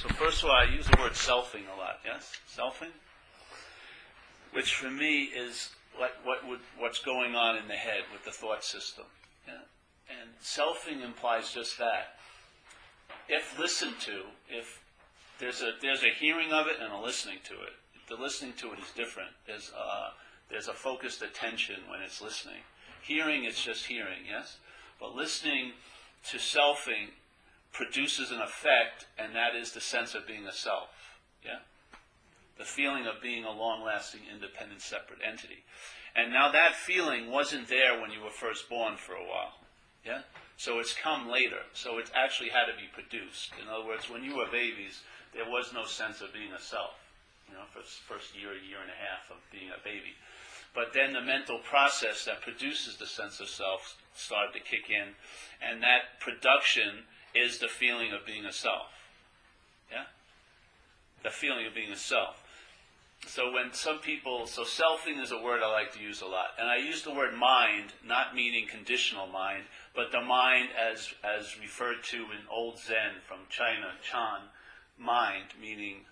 So first of all, I use the word selfing a lot. Yes, selfing, which for me is what what would what's going on in the head with the thought system. Yeah? And selfing implies just that. If listened to, if there's a there's a hearing of it and a listening to it. The listening to it is different. There's a, there's a focused attention when it's listening. Hearing, it's just hearing, yes? But listening to selfing produces an effect, and that is the sense of being a self. Yeah? The feeling of being a long lasting, independent, separate entity. And now that feeling wasn't there when you were first born for a while. Yeah? So it's come later. So it actually had to be produced. In other words, when you were babies, there was no sense of being a self. You know, for the first year, year and a half of being a baby. But then the mental process that produces the sense of self started to kick in, and that production is the feeling of being a self. Yeah? The feeling of being a self. So when some people, so selfing is a word I like to use a lot, and I use the word mind, not meaning conditional mind, but the mind as as referred to in old Zen from China, Chan, mind meaning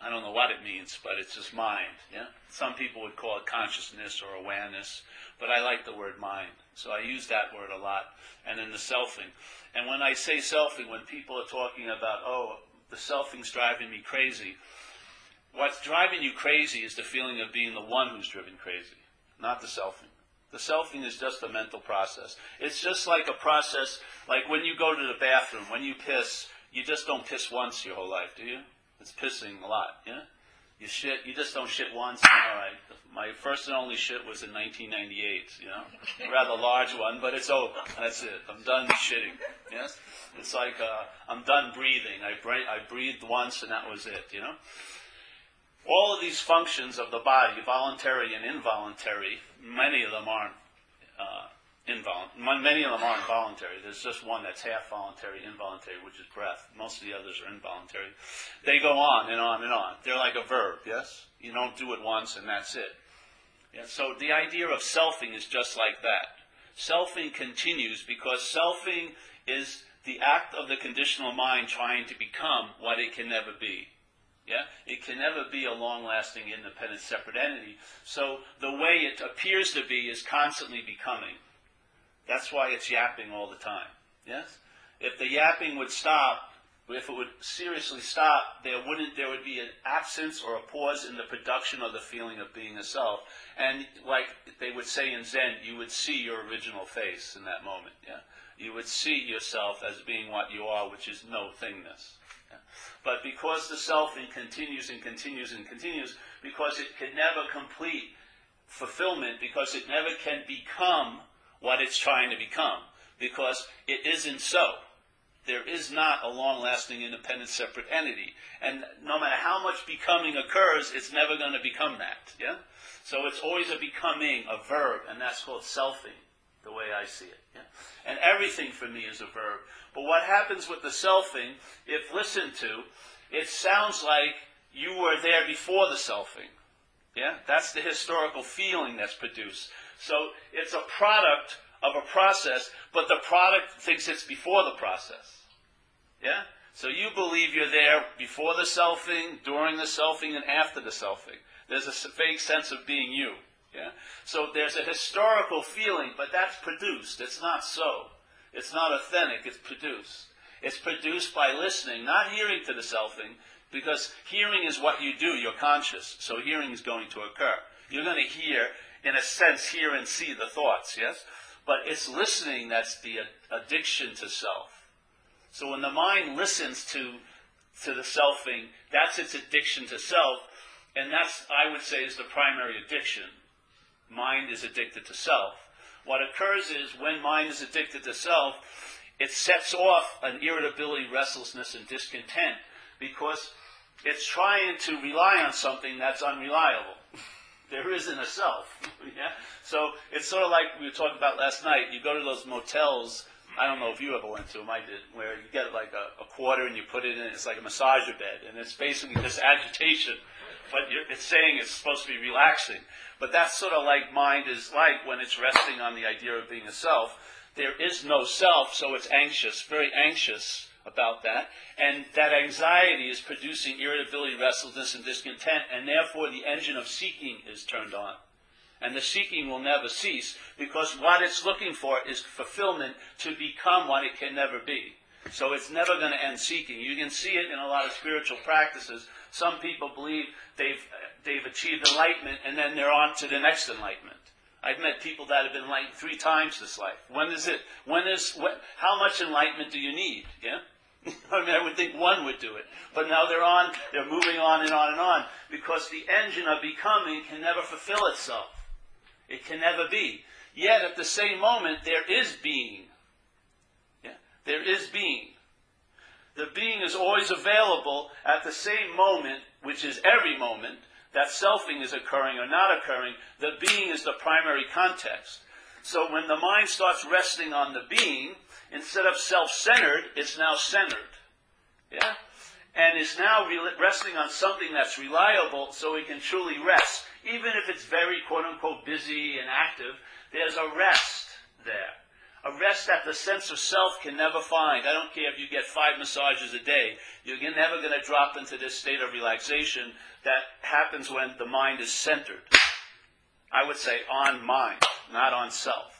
I don't know what it means, but it's just mind. Yeah. Some people would call it consciousness or awareness, but I like the word mind, so I use that word a lot. And then the selfing. And when I say selfing, when people are talking about, oh, the selfing's driving me crazy, what's driving you crazy is the feeling of being the one who's driven crazy, not the selfing. The selfing is just a mental process. It's just like a process, like when you go to the bathroom, when you piss, you just don't piss once your whole life, do you? It's pissing a lot, yeah? You shit, you just don't shit once. All right. My first and only shit was in 1998, you know? Rather large one, but it's over. That's it. I'm done shitting, yes? It's like, uh, I'm done breathing. I, I breathed once and that was it, you know? All of these functions of the body, voluntary and involuntary, many of them aren't uh, involuntary. Many of them aren't voluntary. There's just one that's half voluntary, involuntary, which is breath. Most of the others are involuntary. They go on and on and on. They're like a verb, yes? You don't do it once and that's it. Yeah, so the idea of selfing is just like that. Selfing continues because selfing is the act of the conditional mind trying to become what it can never be. Yeah? It can never be a long lasting, independent, separate entity. So the way it appears to be is constantly becoming. That's why it's yapping all the time. Yes? If the yapping would stop, if it would seriously stop, there wouldn't there would be an absence or a pause in the production of the feeling of being a self. And like they would say in Zen, you would see your original face in that moment. Yeah? You would see yourself as being what you are, which is no thingness. Yeah? But because the selfing continues and continues and continues, because it can never complete fulfillment, because it never can become what it's trying to become because it isn't so. There is not a long lasting, independent, separate entity. And no matter how much becoming occurs, it's never going to become that. Yeah? So it's always a becoming, a verb, and that's called selfing, the way I see it. Yeah? And everything for me is a verb. But what happens with the selfing, if listened to, it sounds like you were there before the selfing. Yeah? That's the historical feeling that's produced. So it's a product of a process, but the product thinks it's before the process. Yeah? So you believe you're there before the selfing, during the selfing, and after the selfing. There's a vague sense of being you. Yeah? So there's a historical feeling, but that's produced. It's not so. It's not authentic, it's produced. It's produced by listening, not hearing to the selfing, because hearing is what you do, you're conscious, so hearing is going to occur. You're going to hear in a sense, hear and see the thoughts, yes? But it's listening that's the addiction to self. So when the mind listens to, to the selfing, that's its addiction to self, and that's, I would say, is the primary addiction. Mind is addicted to self. What occurs is when mind is addicted to self, it sets off an irritability, restlessness, and discontent because it's trying to rely on something that's unreliable. There isn't a self. yeah? So it's sort of like we were talking about last night. You go to those motels. I don't know if you ever went to them. I did, where you get like a, a quarter and you put it in. It's like a massager bed, and it's basically this agitation. But it's saying it's supposed to be relaxing. But that's sort of like mind is like when it's resting on the idea of being a self. There is no self, so it's anxious, very anxious about that. And that anxiety is producing irritability, restlessness, and discontent, and therefore the engine of seeking is turned on. And the seeking will never cease because what it's looking for is fulfillment to become what it can never be. So it's never going to end seeking. You can see it in a lot of spiritual practices. Some people believe they've, they've achieved enlightenment and then they're on to the next enlightenment. I've met people that have been enlightened three times this life. When is it? When is? How much enlightenment do you need? Yeah. I mean, I would think one would do it, but now they're on. They're moving on and on and on because the engine of becoming can never fulfill itself. It can never be. Yet at the same moment, there is being. Yeah? There is being. The being is always available at the same moment, which is every moment, that selfing is occurring or not occurring. The being is the primary context. So when the mind starts resting on the being, instead of self-centered, it's now centered. Yeah? And is now re- resting on something that's reliable so it can truly rest. Even if it's very quote unquote busy and active, there's a rest there. A rest that the sense of self can never find. I don't care if you get five massages a day. You're never going to drop into this state of relaxation that happens when the mind is centered. I would say on mind, not on self.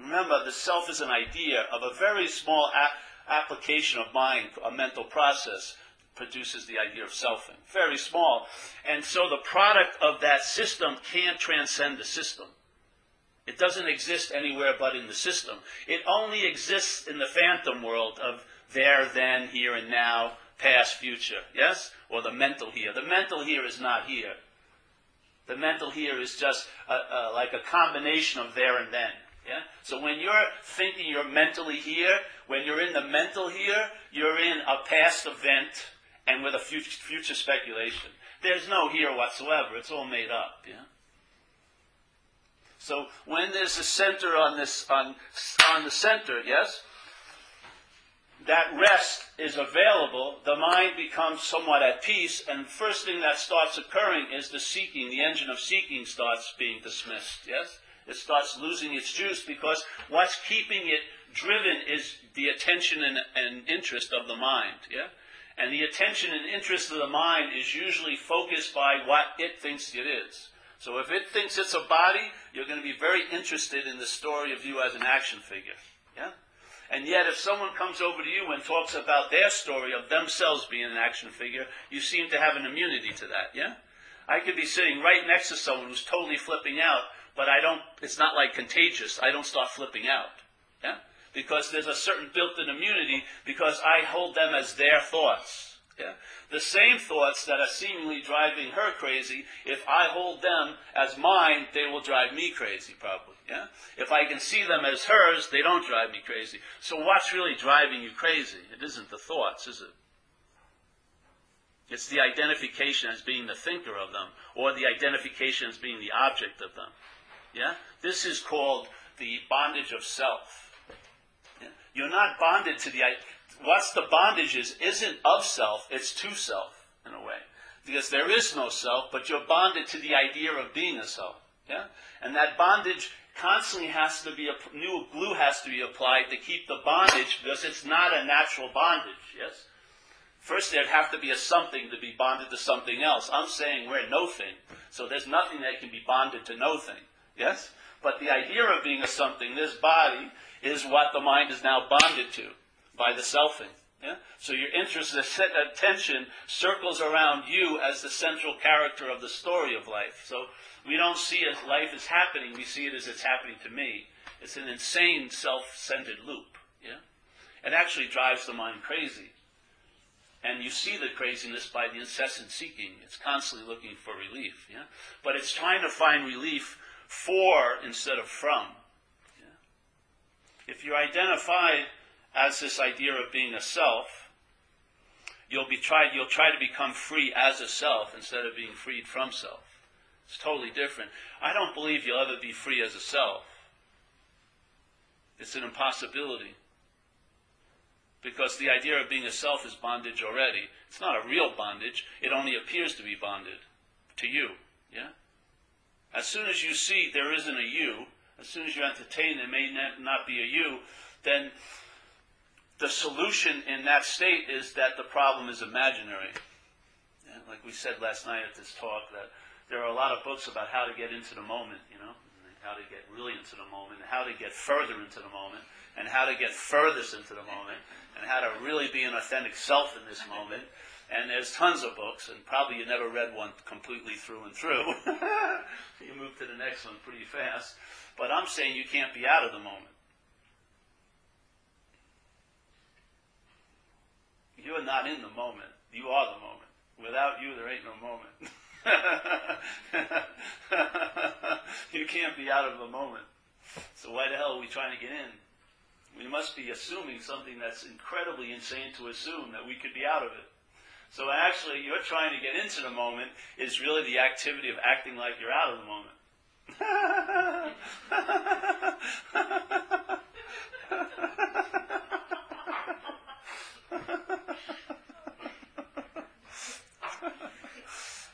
Remember, the self is an idea of a very small a- application of mind, a mental process produces the idea of selfing. Very small. And so the product of that system can't transcend the system. It doesn't exist anywhere but in the system. It only exists in the phantom world of there, then, here, and now, past, future. Yes? Or the mental here. The mental here is not here. The mental here is just a, a, like a combination of there and then. Yeah? So when you're thinking you're mentally here, when you're in the mental here, you're in a past event and with a future, future speculation. There's no here whatsoever. It's all made up. Yeah? So when there's a center on this on on the center, yes, that rest is available, the mind becomes somewhat at peace, and the first thing that starts occurring is the seeking, the engine of seeking starts being dismissed, yes? It starts losing its juice because what's keeping it driven is the attention and, and interest of the mind, yeah? And the attention and interest of the mind is usually focused by what it thinks it is. So if it thinks it's a body, you're going to be very interested in the story of you as an action figure. Yeah? And yet, if someone comes over to you and talks about their story of themselves being an action figure, you seem to have an immunity to that, yeah? I could be sitting right next to someone who's totally flipping out, but I don't, it's not like contagious. I don't start flipping out, yeah? Because there's a certain built-in immunity because I hold them as their thoughts, yeah? The same thoughts that are seemingly driving her crazy, if I hold them as mine, they will drive me crazy, probably. Yeah? If I can see them as hers, they don't drive me crazy. So what's really driving you crazy? It isn't the thoughts, is it? It's the identification as being the thinker of them, or the identification as being the object of them. Yeah? This is called the bondage of self. Yeah? You're not bonded to the what's the bondage is isn't of self, it's to self, in a way. Because there is no self, but you're bonded to the idea of being a self. Yeah? And that bondage constantly has to be, a new glue has to be applied to keep the bondage because it's not a natural bondage, yes? First, there'd have to be a something to be bonded to something else. I'm saying we're no thing. So there's nothing that can be bonded to no thing. Yes? But the idea of being a something, this body, is what the mind is now bonded to by the selfing. Yeah? So your interest, the set attention circles around you as the central character of the story of life. So we don't see as life is happening, we see it as it's happening to me. It's an insane self-centered loop. Yeah? It actually drives the mind crazy. And you see the craziness by the incessant seeking. It's constantly looking for relief. Yeah? But it's trying to find relief for instead of from. Yeah? If you're identified as this idea of being a self, you'll be tried, you'll try to become free as a self instead of being freed from self. It's totally different. I don't believe you'll ever be free as a self. It's an impossibility. Because the idea of being a self is bondage already. It's not a real bondage. It only appears to be bonded to you. Yeah? As soon as you see there isn't a you, as soon as you entertain there may not be a you, then the solution in that state is that the problem is imaginary. And like we said last night at this talk, that there are a lot of books about how to get into the moment, you know, how to get really into the moment, how to get further into the moment, and how to get furthest into the moment, and how to really be an authentic self in this moment. And there's tons of books, and probably you never read one completely through and through. you move to the next one pretty fast. But I'm saying you can't be out of the moment. You're not in the moment. You are the moment. Without you, there ain't no moment. you can't be out of the moment. So why the hell are we trying to get in? We must be assuming something that's incredibly insane to assume that we could be out of it. So actually, you're trying to get into the moment is really the activity of acting like you're out of the moment.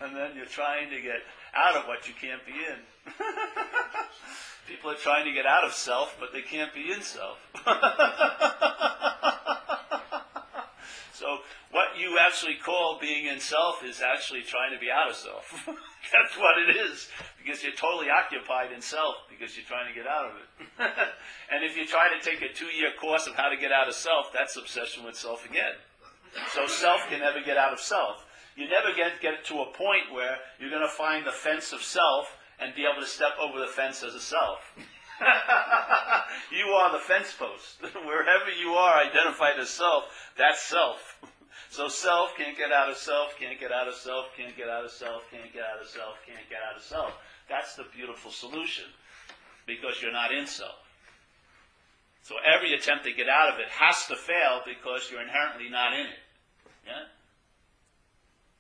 and then you're trying to get out of what you can't be in. People are trying to get out of self, but they can't be in self. so what you actually call being in self is actually trying to be out of self. That's what it is. Because you're totally occupied in self because you're trying to get out of it. and if you try to take a two year course of how to get out of self, that's obsession with self again. So self can never get out of self. You never get, get to a point where you're going to find the fence of self and be able to step over the fence as a self. you are the fence post. Wherever you are identified as self, that's self. So self can't get out of self, can't get out of self, can't get out of self, can't get out of self, can't get out of self. That's the beautiful solution. Because you're not in self. So every attempt to get out of it has to fail because you're inherently not in it. Yeah?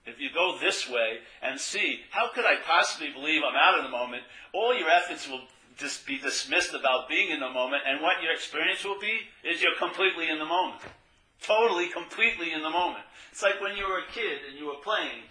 If you go this way and see, how could I possibly believe I'm out of the moment? All your efforts will just be dismissed about being in the moment, and what your experience will be is you're completely in the moment. Totally, completely in the moment. It's like when you were a kid and you were playing.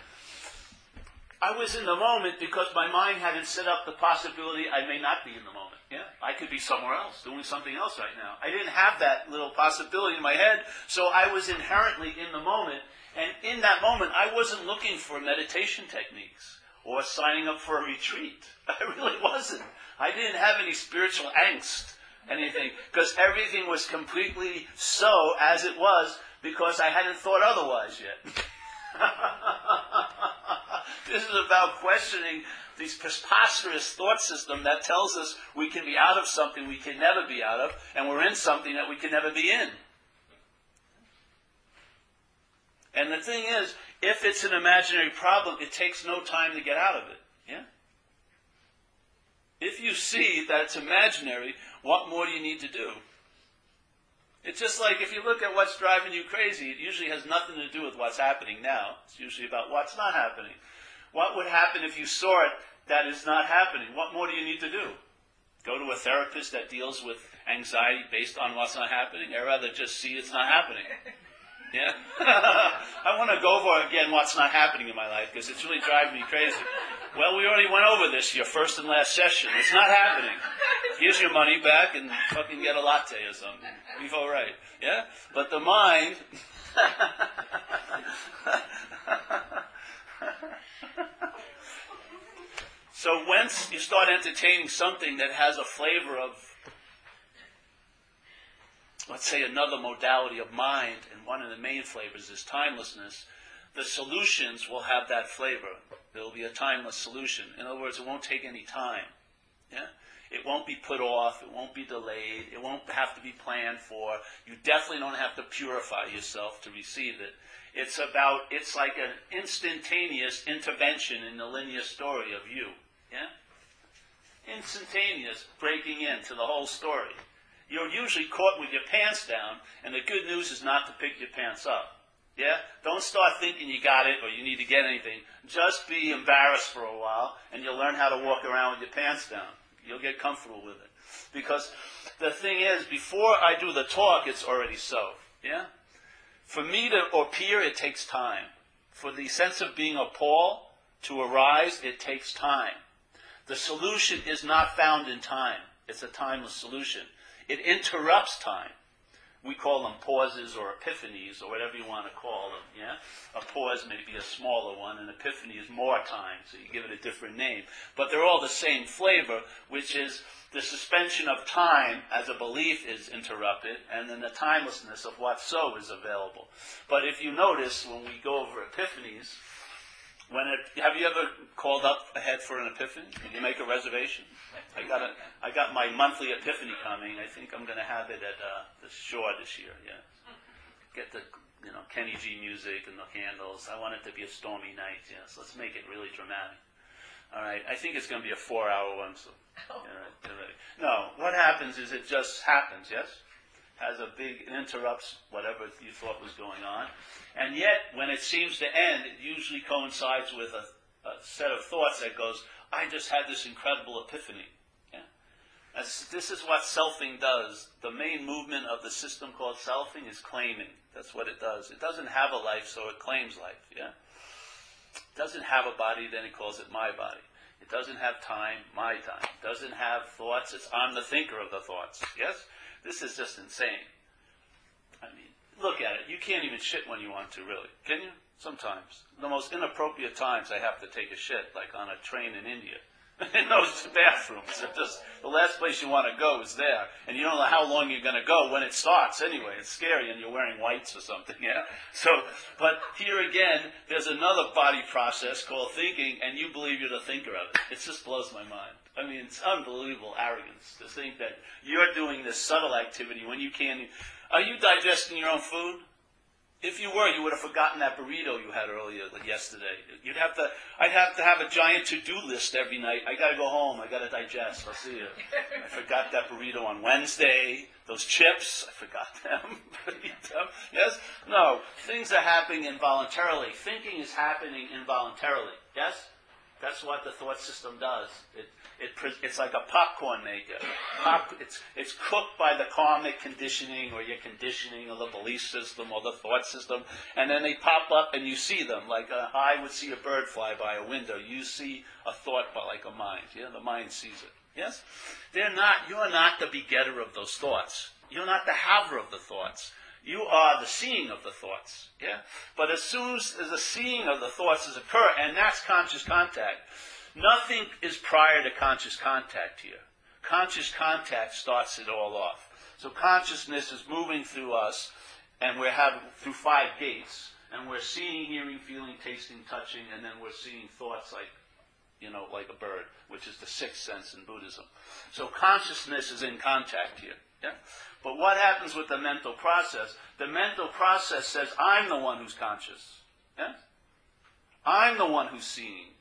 I was in the moment because my mind hadn't set up the possibility I may not be in the moment. Yeah? I could be somewhere else, doing something else right now. I didn't have that little possibility in my head, so I was inherently in the moment, and in that moment, I wasn't looking for meditation techniques or signing up for a retreat. I really wasn't. I didn't have any spiritual angst, anything, because everything was completely so as it was because I hadn't thought otherwise yet. this is about questioning this preposterous thought system that tells us we can be out of something we can never be out of, and we're in something that we can never be in. And the thing is, if it's an imaginary problem, it takes no time to get out of it. If you see that it's imaginary, what more do you need to do? It's just like if you look at what's driving you crazy, it usually has nothing to do with what's happening now. It's usually about what's not happening. What would happen if you saw it that is not happening? What more do you need to do? Go to a therapist that deals with anxiety based on what's not happening? I'd rather just see it's not happening. Yeah? I want to go over again what's not happening in my life because it's really driving me crazy. Well, we already went over this your first and last session. It's not happening. Here's your money back and fucking get a latte or something. Be all right. Yeah? But the mind. so once you start entertaining something that has a flavor of let's say, another modality of mind, and one of the main flavors is timelessness, the solutions will have that flavor. There will be a timeless solution. In other words, it won't take any time. Yeah? It won't be put off. It won't be delayed. It won't have to be planned for. You definitely don't have to purify yourself to receive it. It's about, it's like an instantaneous intervention in the linear story of you. Yeah? Instantaneous breaking into the whole story you're usually caught with your pants down, and the good news is not to pick your pants up. Yeah? Don't start thinking you got it or you need to get anything. Just be embarrassed for a while, and you'll learn how to walk around with your pants down. You'll get comfortable with it. Because the thing is, before I do the talk, it's already so. Yeah? For me to appear, it takes time. For the sense of being a Paul to arise, it takes time. The solution is not found in time. It's a timeless solution. It interrupts time. we call them pauses or epiphanies or whatever you want to call them. Yeah, a pause may be a smaller one, an epiphany is more time, so you give it a different name. But they're all the same flavor, which is the suspension of time as a belief is interrupted, and then the timelessness of what so is available. But if you notice when we go over epiphanies, when it, have you ever called up ahead for an epiphany? Did you make a reservation? I got a, I got my monthly epiphany coming. I think I'm going to have it at uh, the shore this year. Yeah, get the you know Kenny G music and the candles. I want it to be a stormy night. Yes, let's make it really dramatic. All right, I think it's going to be a four-hour one. So, all right. no, what happens is it just happens. Yes, has a big it interrupts whatever you thought was going on, and yet when it seems to end, it usually coincides with a, a set of thoughts that goes, "I just had this incredible epiphany." Yeah, As, this is what selfing does. The main movement of the system called selfing is claiming. That's what it does. It doesn't have a life, so it claims life. Yeah doesn't have a body, then it calls it my body. It doesn't have time, my time. It doesn't have thoughts, it's I'm the thinker of the thoughts. Yes? This is just insane. I mean, look at it. You can't even shit when you want to, really. Can you? Sometimes. The most inappropriate times I have to take a shit, like on a train in India. in those bathrooms. Just the last place you want to go is there, and you don't know how long you're going to go when it starts. Anyway, it's scary, and you're wearing whites or something. Yeah. So, but here again, there's another body process called thinking, and you believe you're the thinker of it. It just blows my mind. I mean, it's unbelievable arrogance to think that you're doing this subtle activity when you can't. Are you digesting your own food? If you were, you would have forgotten that burrito you had earlier like yesterday. You'd have to. I'd have to have a giant to-do list every night. I got to go home. I got to digest. I'll see you. I forgot that burrito on Wednesday. Those chips, I forgot them. yes, no. Things are happening involuntarily. Thinking is happening involuntarily. Yes. That's what the thought system does. It, it, it's like a popcorn maker. Pop, it's, it's cooked by the karmic conditioning or your conditioning or the belief system or the thought system, and then they pop up and you see them. Like uh, a eye would see a bird fly by a window. You see a thought by like a mind. Yeah, the mind sees it. Yes? They're not, you're not the begetter of those thoughts. You're not the haver of the thoughts. You are the seeing of the thoughts. Yeah? But as soon as the seeing of the thoughts has occurred, and that's conscious contact, nothing is prior to conscious contact here. Conscious contact starts it all off. So consciousness is moving through us, and we're having through five gates, and we're seeing, hearing, feeling, tasting, touching, and then we're seeing thoughts like, you know, like a bird, which is the sixth sense in Buddhism. So consciousness is in contact here. Yeah? But what happens with the mental process? The mental process says, I'm the one who's conscious. Yeah? I'm the one who's seeing.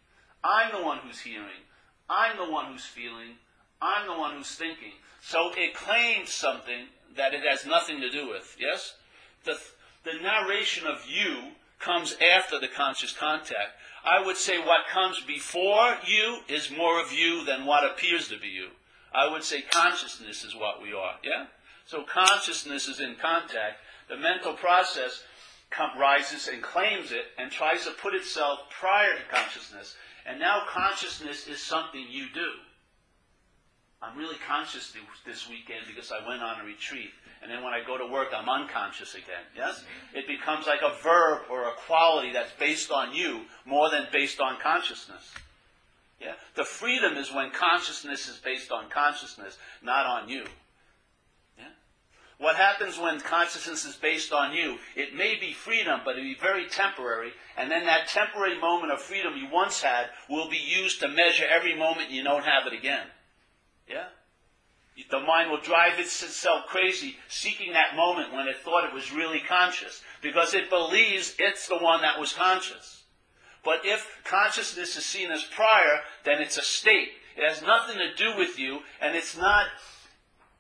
I'm the one who's hearing. I'm the one who's feeling. I'm the one who's thinking. So it claims something that it has nothing to do with. Yes? The, the narration of you comes after the conscious contact. I would say what comes before you is more of you than what appears to be you. I would say consciousness is what we are. Yeah? So consciousness is in contact. The mental process rises and claims it and tries to put itself prior to consciousness. And now consciousness is something you do. I'm really conscious this weekend because I went on a retreat. And then when I go to work, I'm unconscious again. Yes? Mm-hmm. It becomes like a verb or a quality that's based on you more than based on consciousness. Yeah? The freedom is when consciousness is based on consciousness, not on you. What happens when consciousness is based on you? It may be freedom, but it'll be very temporary, and then that temporary moment of freedom you once had will be used to measure every moment you don't have it again. Yeah? The mind will drive itself crazy seeking that moment when it thought it was really conscious because it believes it's the one that was conscious. But if consciousness is seen as prior, then it's a state. It has nothing to do with you, and it's not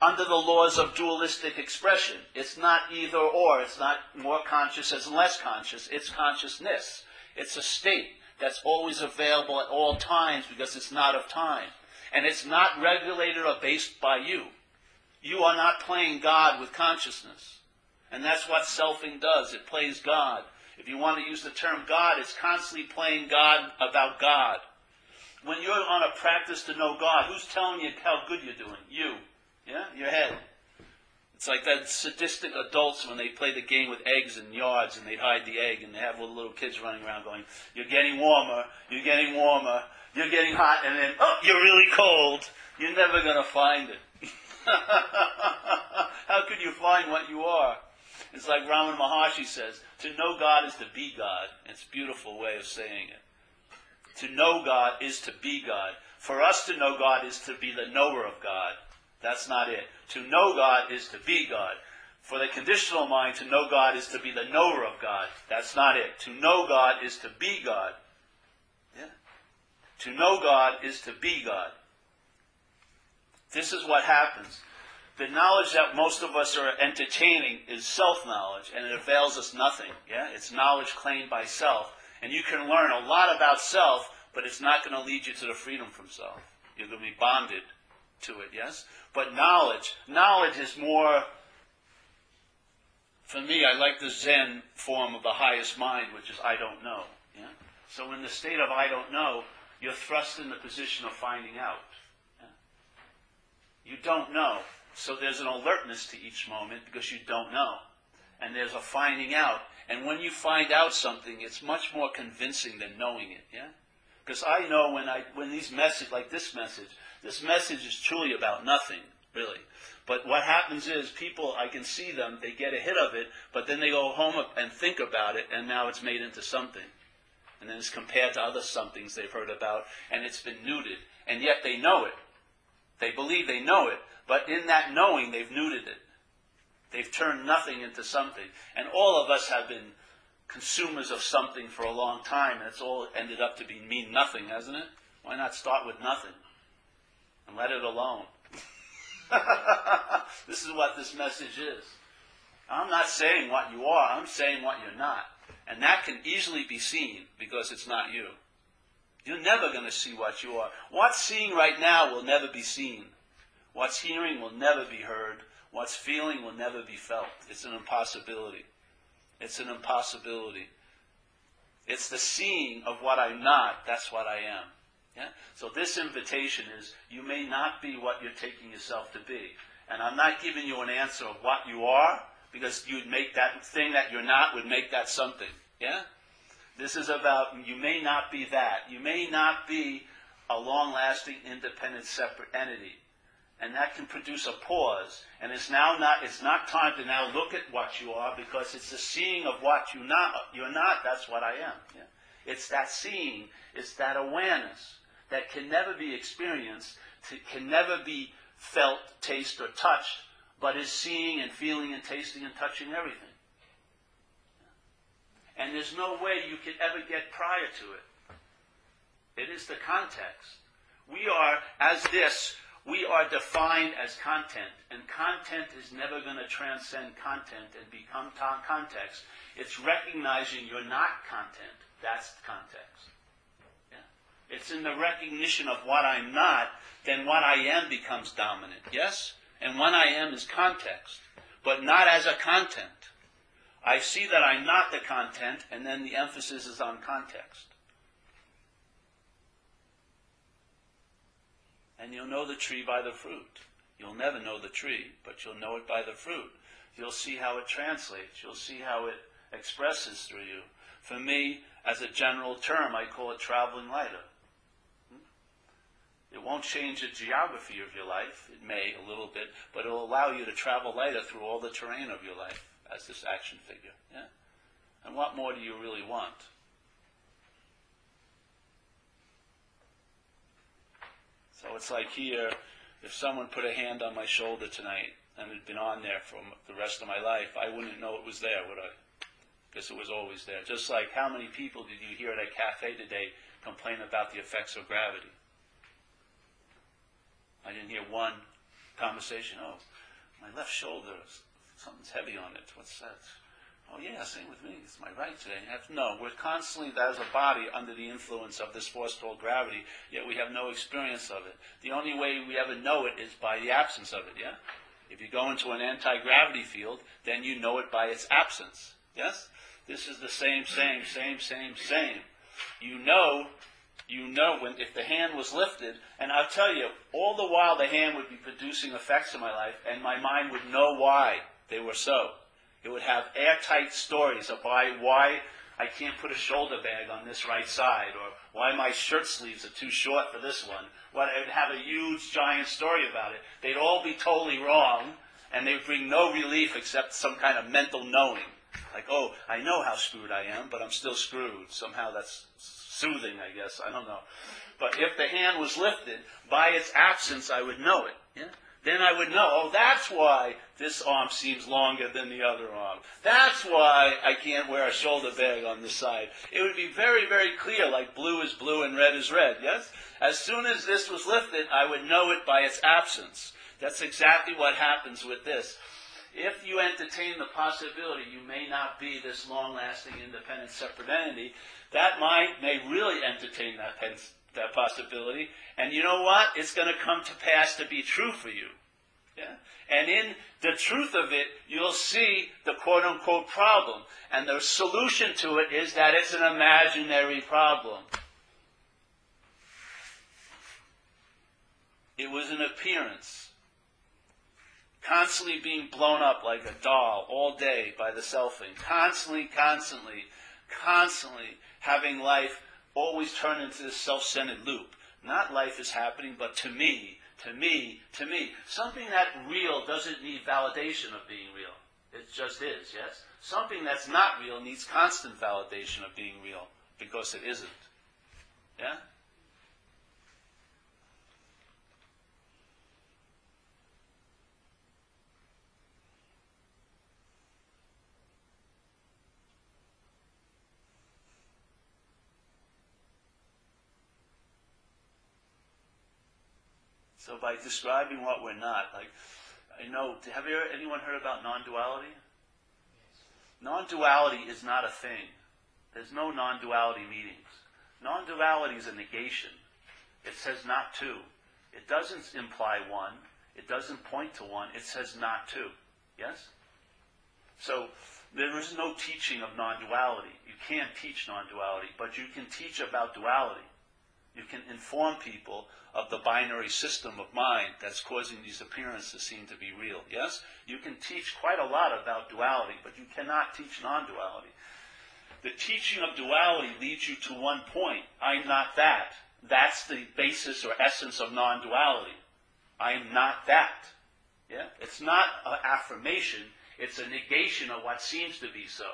under the laws of dualistic expression. It's not either or. It's not more conscious as less conscious. It's consciousness. It's a state that's always available at all times because it's not of time. And it's not regulated or based by you. You are not playing God with consciousness. And that's what selfing does. It plays God. If you want to use the term God, it's constantly playing God about God. When you're on a practice to know God, who's telling you how good you're doing? You. Yeah? Your head. It's like that sadistic adults when they play the game with eggs and yards and they'd hide the egg and they have all the little kids running around going, You're getting warmer, you're getting warmer, you're getting hot, and then, oh, you're really cold. You're never going to find it. How could you find what you are? It's like Ramana Maharshi says, to know God is to be God. It's a beautiful way of saying it. To know God is to be God. For us to know God is to be the knower of God. That's not it. To know God is to be God. For the conditional mind, to know God is to be the knower of God. That's not it. To know God is to be God. Yeah. To know God is to be God. This is what happens. The knowledge that most of us are entertaining is self knowledge, and it avails us nothing. Yeah? It's knowledge claimed by self. And you can learn a lot about self, but it's not going to lead you to the freedom from self. You're going to be bonded to it, yes? But knowledge, knowledge is more, for me, I like the Zen form of the highest mind, which is I don't know. Yeah? So in the state of I don't know, you're thrust in the position of finding out. Yeah? You don't know. So there's an alertness to each moment because you don't know. And there's a finding out. And when you find out something, it's much more convincing than knowing it, yeah? Because I know when I when these message like this message, this message is truly about nothing, really. But what happens is people I can see them, they get a hit of it, but then they go home and think about it and now it's made into something. And then it's compared to other somethings they've heard about and it's been neutered. And yet they know it. They believe they know it, but in that knowing, they've neutered it. They've turned nothing into something. And all of us have been consumers of something for a long time, and it's all ended up to be mean nothing, hasn't it? Why not start with nothing and let it alone? this is what this message is. I'm not saying what you are, I'm saying what you're not. And that can easily be seen because it's not you. You're never going to see what you are. What's seeing right now will never be seen. What's hearing will never be heard. What's feeling will never be felt. It's an impossibility. It's an impossibility. It's the seeing of what I'm not, that's what I am. Yeah? So this invitation is you may not be what you're taking yourself to be. And I'm not giving you an answer of what you are, because you'd make that thing that you're not would make that something. Yeah? This is about you may not be that. You may not be a long lasting, independent, separate entity. And that can produce a pause. And it's now not it's not time to now look at what you are because it's the seeing of what you not you're not, that's what I am. Yeah? It's that seeing, it's that awareness that can never be experienced, can never be felt, tasted, or touched, but is seeing and feeling and tasting and touching everything. And there's no way you could ever get prior to it. It is the context. We are, as this, we are defined as content, and content is never going to transcend content and become context. It's recognizing you're not content. That's context. It's in the recognition of what I'm not, then what I am becomes dominant. Yes? And what I am is context, but not as a content. I see that I'm not the content, and then the emphasis is on context. And you'll know the tree by the fruit. You'll never know the tree, but you'll know it by the fruit. You'll see how it translates. You'll see how it expresses through you. For me, as a general term, I call it traveling lighter. It won't change the geography of your life. It may a little bit, but it'll allow you to travel lighter through all the terrain of your life as this action figure. Yeah? And what more do you really want? So it's like here, if someone put a hand on my shoulder tonight and it had been on there for the rest of my life, I wouldn't know it was there, would I? Because it was always there. Just like how many people did you hear at a cafe today complain about the effects of gravity? I didn't hear one conversation. Oh, my left shoulder something's heavy on it. What's that? Oh yeah, same with me. It's my right today. No, we're constantly as a body under the influence of this force called gravity, yet we have no experience of it. The only way we ever know it is by the absence of it, yeah? If you go into an anti-gravity field, then you know it by its absence. Yes? This is the same, same, same, same, same. You know you know when if the hand was lifted, and I'll tell you, all the while the hand would be producing effects in my life, and my mind would know why they were so. It would have airtight stories of why, I can't put a shoulder bag on this right side, or why my shirt sleeves are too short for this one. What it would have a huge, giant story about it. They'd all be totally wrong, and they'd bring no relief except some kind of mental knowing. Like, oh, I know how screwed I am, but I'm still screwed. Somehow that's soothing, I guess. I don't know. But if the hand was lifted, by its absence, I would know it. Yeah? Then I would know, oh, that's why this arm seems longer than the other arm. That's why I can't wear a shoulder bag on this side. It would be very, very clear, like blue is blue and red is red, yes? As soon as this was lifted, I would know it by its absence. That's exactly what happens with this. If you entertain the possibility you may not be this long lasting, independent, separate entity, that mind may really entertain that, that possibility. And you know what? It's going to come to pass to be true for you. Yeah? And in the truth of it, you'll see the quote unquote problem. And the solution to it is that it's an imaginary problem. It was an appearance. Constantly being blown up like a doll all day by the selfing. Constantly, constantly, constantly having life always turn into this self-centered loop. Not life is happening, but to me, to me, to me. Something that real doesn't need validation of being real. It just is, yes? Something that's not real needs constant validation of being real because it isn't. Yeah? So by describing what we're not, like, I know, have you anyone heard about non-duality? Yes. Non-duality is not a thing. There's no non-duality meetings. Non-duality is a negation. It says not to. It doesn't imply one. It doesn't point to one. It says not to. Yes? So there is no teaching of non-duality. You can't teach non-duality, but you can teach about duality. You can inform people of the binary system of mind that's causing these appearances to seem to be real. Yes? You can teach quite a lot about duality, but you cannot teach non duality. The teaching of duality leads you to one point I'm not that. That's the basis or essence of non duality. I am not that. Yeah? It's not an affirmation, it's a negation of what seems to be so.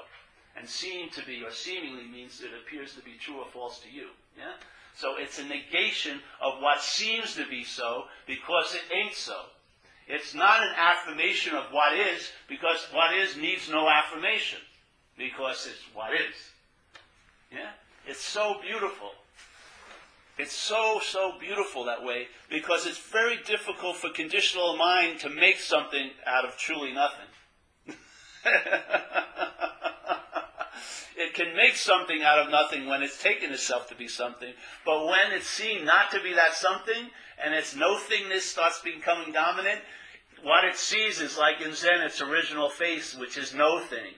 And seem to be or seemingly means it appears to be true or false to you. Yeah? So it's a negation of what seems to be so because it ain't so. It's not an affirmation of what is because what is needs no affirmation because it's what is. Yeah? It's so beautiful. It's so, so beautiful that way because it's very difficult for conditional mind to make something out of truly nothing. it can make something out of nothing when it's taken itself to be something. But when it's seen not to be that something, and its no thingness starts becoming dominant, what it sees is like in Zen, its original face, which is no thing.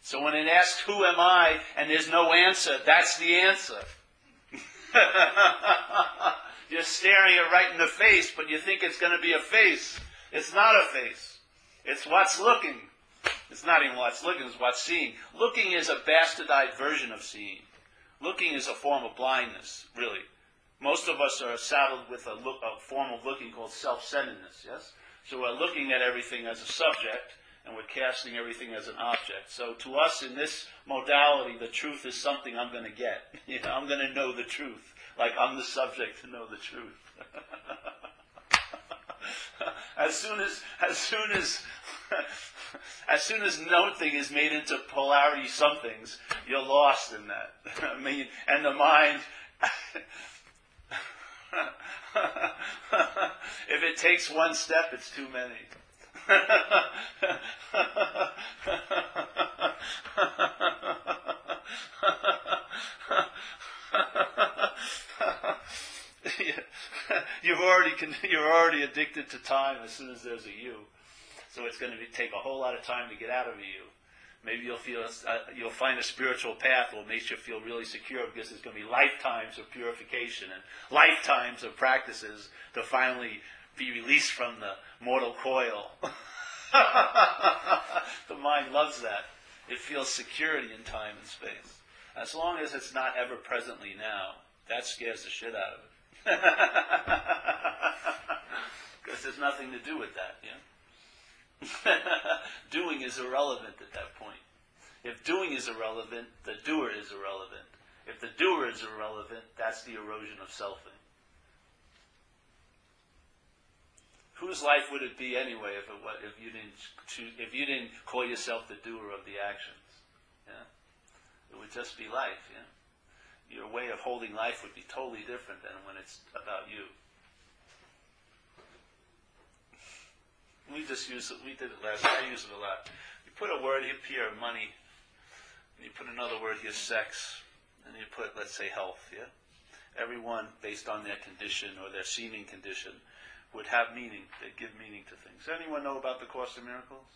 So when it asks, Who am I? and there's no answer, that's the answer. You're staring it right in the face, but you think it's going to be a face. It's not a face. It's what's looking. It's not even what's looking, it's what's seeing. Looking is a bastardized version of seeing. Looking is a form of blindness, really. Most of us are saddled with a, look, a form of looking called self-centeredness, yes? So we're looking at everything as a subject, and we're casting everything as an object. So to us in this modality, the truth is something I'm going to get. You know, I'm going to know the truth, like I'm the subject to know the truth. as soon as, as soon as as soon as nothing is made into polarity somethings, you're lost in that. I mean, and the mind, if it takes one step, it's too many. you've already you're already addicted to time as soon as there's a you. So it's going to take a whole lot of time to get out of you. Maybe you'll feel uh, you'll find a spiritual path will make you feel really secure because there's going to be lifetimes of purification and lifetimes of practices to finally be released from the mortal coil. the mind loves that. It feels security in time and space. As long as it's not ever presently now, that scares the shit out of it. Because there's nothing to do with that, yeah? doing is irrelevant at that point. If doing is irrelevant, the doer is irrelevant. If the doer is irrelevant, that's the erosion of selfing. whose life would it be anyway if it if you didn't choose, if you didn't call yourself the doer of the actions? Yeah, it would just be life. Yeah, your way of holding life would be totally different than when it's about you. We just use it. We did it last. I use it a lot. You put a word here, money, and you put another word here, sex, and you put, let's say, health. Yeah, everyone based on their condition or their seeming condition would have meaning. They give meaning to things. Anyone know about the Course in Miracles?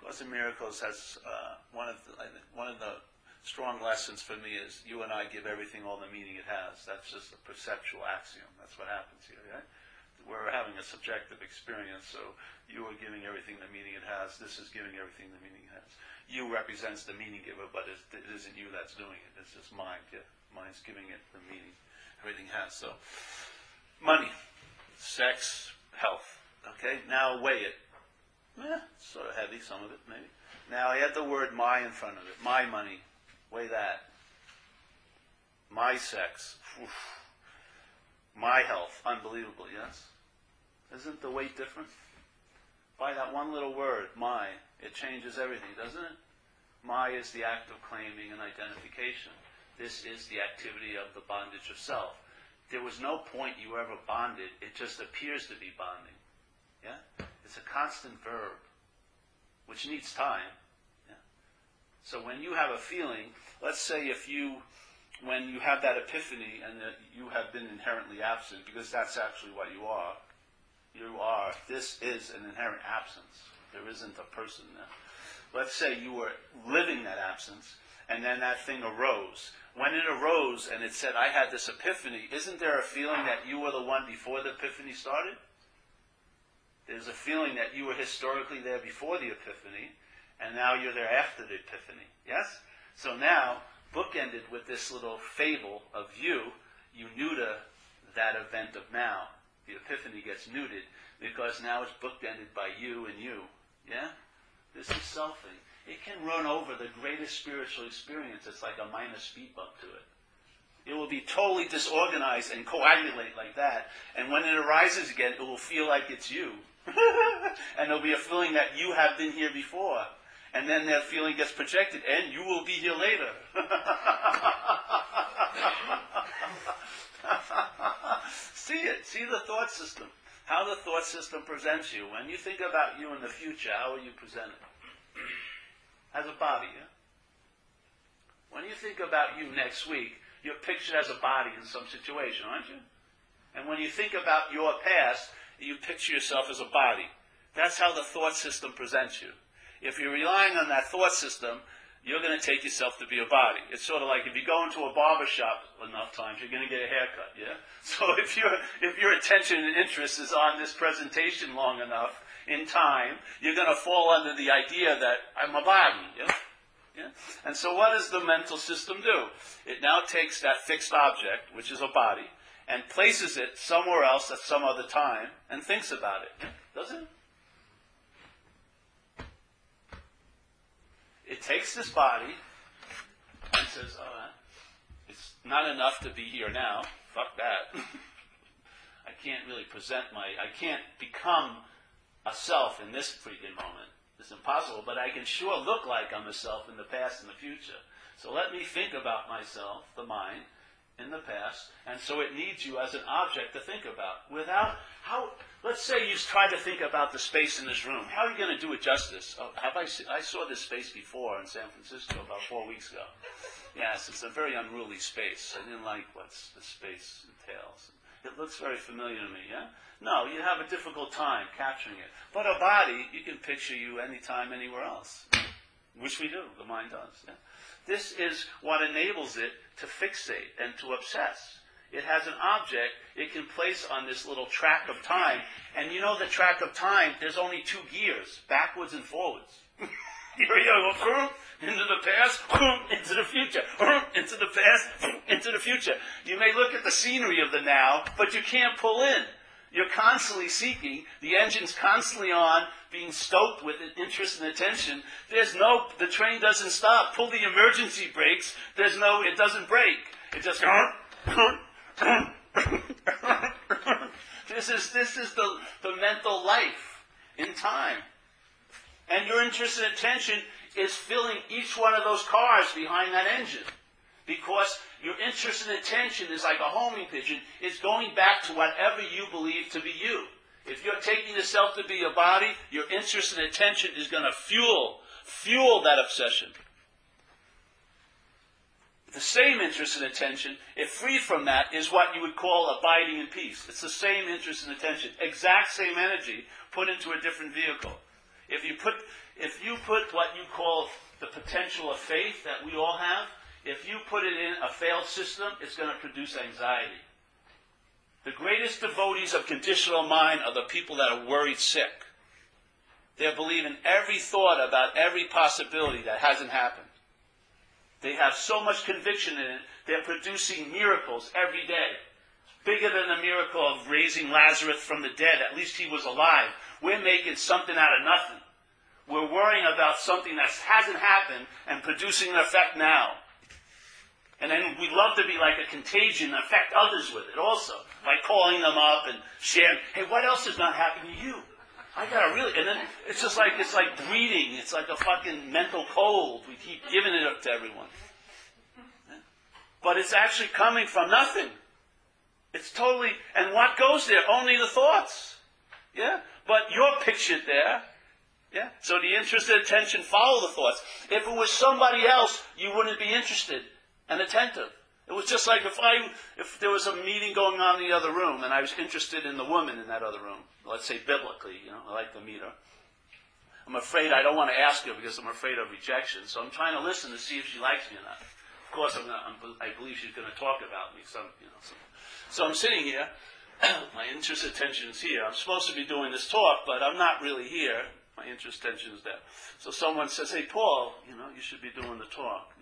Course in Miracles has uh, one of the, one of the strong lessons for me is you and I give everything all the meaning it has. That's just a perceptual axiom. That's what happens here. Right? We're having a subjective experience, so you are giving everything the meaning it has. This is giving everything the meaning it has. You represents the meaning giver, but it isn't you that's doing it. It's just mind. Yeah, mind's giving it the meaning everything has. So, money sex, health. Okay, now weigh it. Eh, sort of heavy, some of it maybe. Now add the word my in front of it. My money. Weigh that. My sex. Oof. My health. Unbelievable, yes? Isn't the weight different? By that one little word, my, it changes everything, doesn't it? My is the act of claiming and identification. This is the activity of the bondage of self there was no point you ever bonded. It just appears to be bonding. Yeah? It's a constant verb, which needs time. Yeah? So when you have a feeling, let's say if you, when you have that epiphany and that you have been inherently absent, because that's actually what you are, you are, this is an inherent absence. There isn't a person there. Let's say you were living that absence, and then that thing arose when it arose and it said, I had this epiphany, isn't there a feeling that you were the one before the epiphany started? There's a feeling that you were historically there before the epiphany, and now you're there after the epiphany. Yes? So now, bookended with this little fable of you, you neuter that event of now. The epiphany gets neutered because now it's bookended by you and you. Yeah? This is selfing it can run over the greatest spiritual experience. It's like a minor speed bump to it. It will be totally disorganized and coagulate like that. And when it arises again, it will feel like it's you. and there'll be a feeling that you have been here before. And then that feeling gets projected, and you will be here later. see it. See the thought system. How the thought system presents you. When you think about you in the future, how will you present it? as a body. Yeah? When you think about you next week, you're pictured as a body in some situation, aren't you? And when you think about your past, you picture yourself as a body. That's how the thought system presents you. If you're relying on that thought system, you're going to take yourself to be a body. It's sort of like if you go into a barber shop enough times, you're going to get a haircut, yeah? So if, your if your attention and interest is on this presentation long enough, in time, you're going to fall under the idea that I'm a body. Yeah? Yeah? And so what does the mental system do? It now takes that fixed object, which is a body, and places it somewhere else at some other time and thinks about it. Does it? It takes this body and says, oh, it's not enough to be here now. Fuck that. I can't really present my, I can't become a self in this freaking moment. It's impossible, but I can sure look like I'm a self in the past and the future. So let me think about myself, the mind, in the past, and so it needs you as an object to think about. Without how, let's say you try to think about the space in this room. How are you going to do it justice? Oh, have I? I saw this space before in San Francisco about four weeks ago. Yes, it's a very unruly space. I didn't like what the space entails. It looks very familiar to me. Yeah. No, you have a difficult time capturing it. But a body, you can picture you anytime, anywhere else. which we do, the mind does. Yeah? This is what enables it to fixate and to obsess. It has an object it can place on this little track of time. And you know the track of time, there's only two gears, backwards and forwards. Here you go, into the past, into the future, into the past, into the future. You may look at the scenery of the now, but you can't pull in. You're constantly seeking. The engine's constantly on, being stoked with interest and attention. There's no, the train doesn't stop. Pull the emergency brakes. There's no, it doesn't break. It just, this is, this is the, the mental life in time. And your interest and attention is filling each one of those cars behind that engine. Because your interest and attention is like a homing pigeon. It's going back to whatever you believe to be you. If you're taking yourself to be a body, your interest and attention is going to fuel, fuel that obsession. The same interest and attention, if free from that, is what you would call abiding in peace. It's the same interest and attention, exact same energy put into a different vehicle. If you put, if you put what you call the potential of faith that we all have, if you put it in a failed system, it's going to produce anxiety. The greatest devotees of conditional mind are the people that are worried sick. They believe in every thought about every possibility that hasn't happened. They have so much conviction in it, they're producing miracles every day. Bigger than the miracle of raising Lazarus from the dead. At least he was alive. We're making something out of nothing. We're worrying about something that hasn't happened and producing an effect now. And then we love to be like a contagion, affect others with it also, by calling them up and sharing, hey, what else is not happening to you? I gotta really, and then it's just like, it's like breeding. It's like a fucking mental cold. We keep giving it up to everyone. But it's actually coming from nothing. It's totally, and what goes there? Only the thoughts. Yeah? But you're pictured there. Yeah? So the interest and attention follow the thoughts. If it was somebody else, you wouldn't be interested and attentive. It was just like if I, if there was a meeting going on in the other room and I was interested in the woman in that other room, let's say biblically, you know, I like to meet her. I'm afraid I don't want to ask her because I'm afraid of rejection. So I'm trying to listen to see if she likes me or not. Of course, I'm not, I'm, i believe she's going to talk about me. Some, you know, some. So I'm sitting here. my interest attention is here. I'm supposed to be doing this talk, but I'm not really here. My interest tension is there. So someone says, "Hey, Paul, you know, you should be doing the talk."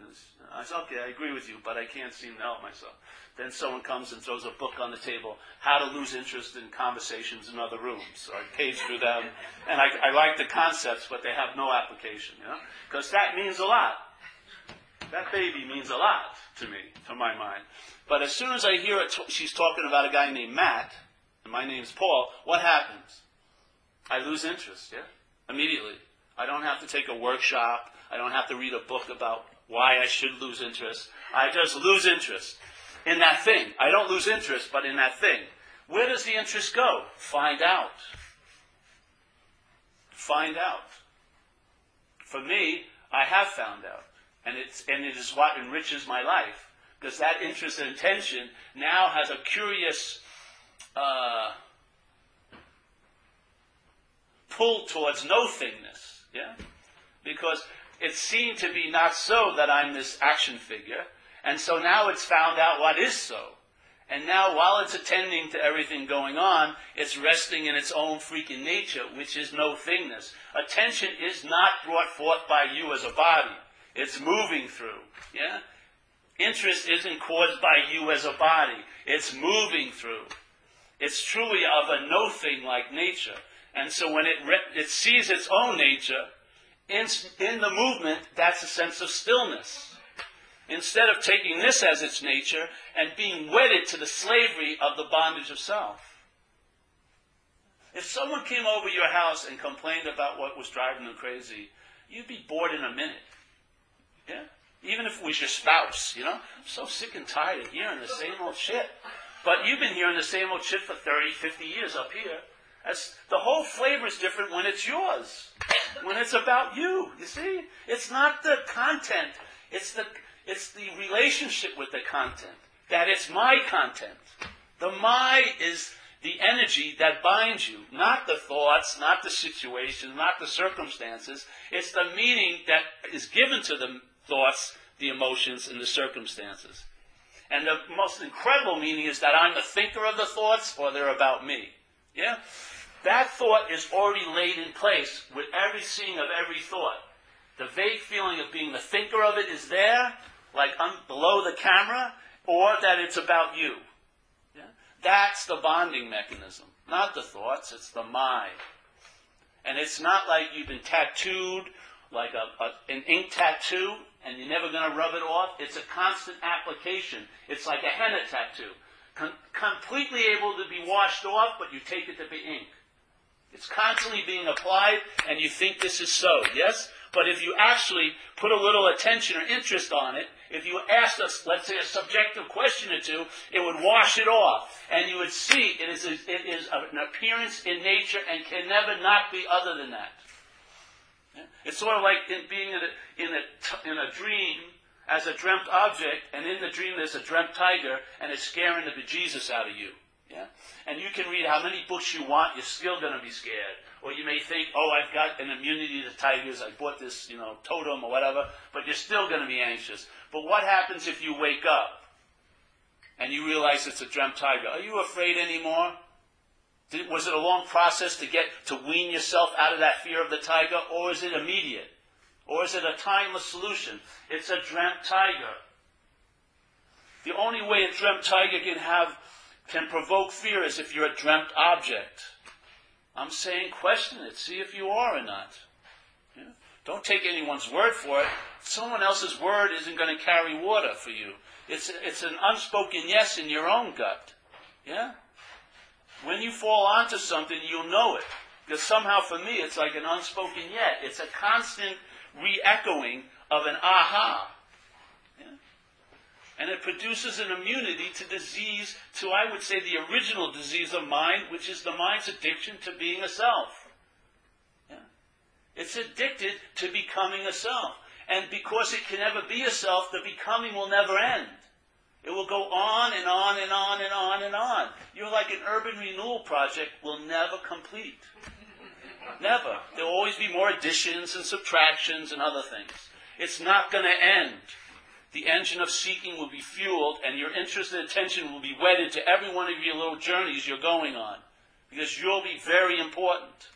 I said, "Okay, I agree with you, but I can't seem to help myself." Then someone comes and throws a book on the table, "How to Lose Interest in Conversations in Other Rooms." So I page through them, and I, I like the concepts, but they have no application, you know, because that means a lot. That baby means a lot to me, to my mind. But as soon as I hear it, she's talking about a guy named Matt, and my name's Paul. What happens? I lose interest. Yeah immediately. I don't have to take a workshop. I don't have to read a book about why I should lose interest. I just lose interest in that thing. I don't lose interest, but in that thing. Where does the interest go? Find out. Find out. For me, I have found out. And, it's, and it is what enriches my life. Because that interest and attention now has a curious uh, pulled towards no thingness. Yeah? Because it seemed to be not so that I'm this action figure. And so now it's found out what is so. And now, while it's attending to everything going on, it's resting in its own freaking nature, which is no thingness. Attention is not brought forth by you as a body. It's moving through. Yeah? Interest isn't caused by you as a body. It's moving through. It's truly of a no thing like nature. And so when it, re- it sees its own nature, in, in the movement, that's a sense of stillness. Instead of taking this as its nature and being wedded to the slavery of the bondage of self. If someone came over your house and complained about what was driving them crazy, you'd be bored in a minute. Yeah? Even if it was your spouse, you know? I'm so sick and tired of hearing the same old shit. But you've been hearing the same old shit for 30, 50 years up here. That's, the whole flavor is different when it's yours. When it's about you, you see? It's not the content. It's the, it's the relationship with the content. That it's my content. The my is, the energy that binds you, not the thoughts, not the situations, not the circumstances. It's the meaning that is given to the thoughts, the emotions, and the circumstances. And the most incredible meaning is that I'm the thinker of the thoughts or they're about me. Yeah? That thought is already laid in place with every seeing of every thought. The vague feeling of being the thinker of it is there, like un- below the camera, or that it's about you. Yeah? That's the bonding mechanism. Not the thoughts, it's the mind. And it's not like you've been tattooed like a, a, an ink tattoo and you're never going to rub it off. It's a constant application. It's like a henna tattoo. Com- completely able to be washed off, but you take it to be ink. It's constantly being applied, and you think this is so, yes? But if you actually put a little attention or interest on it, if you asked us, let's say, a subjective question or two, it would wash it off. And you would see it is, a, it is an appearance in nature and can never not be other than that. It's sort of like in being in a, in, a, in a dream as a dreamt object, and in the dream there's a dreamt tiger, and it's scaring the bejesus out of you. Yeah? And you can read how many books you want, you're still going to be scared. Or you may think, oh, I've got an immunity to tigers, I bought this, you know, totem or whatever, but you're still going to be anxious. But what happens if you wake up and you realize it's a dreamt tiger? Are you afraid anymore? Did, was it a long process to get to wean yourself out of that fear of the tiger, or is it immediate? Or is it a timeless solution? It's a dreamt tiger. The only way a dreamt tiger can have can provoke fear is if you're a dreamt object. I'm saying question it, see if you are or not. Don't take anyone's word for it. Someone else's word isn't going to carry water for you. It's, it's an unspoken yes in your own gut. Yeah? When you fall onto something, you'll know it. Because somehow for me, it's like an unspoken yet. It's a constant re echoing of an aha. Yeah? And it produces an immunity to disease, to, I would say, the original disease of mind, which is the mind's addiction to being a self. Yeah? It's addicted to becoming a self. And because it can never be a self, the becoming will never end. It will go on and on and on and on and on. You're like an urban renewal project will never complete. Never. There will always be more additions and subtractions and other things. It's not going to end. The engine of seeking will be fueled, and your interest and attention will be wedded to every one of your little journeys you're going on. Because you'll be very important.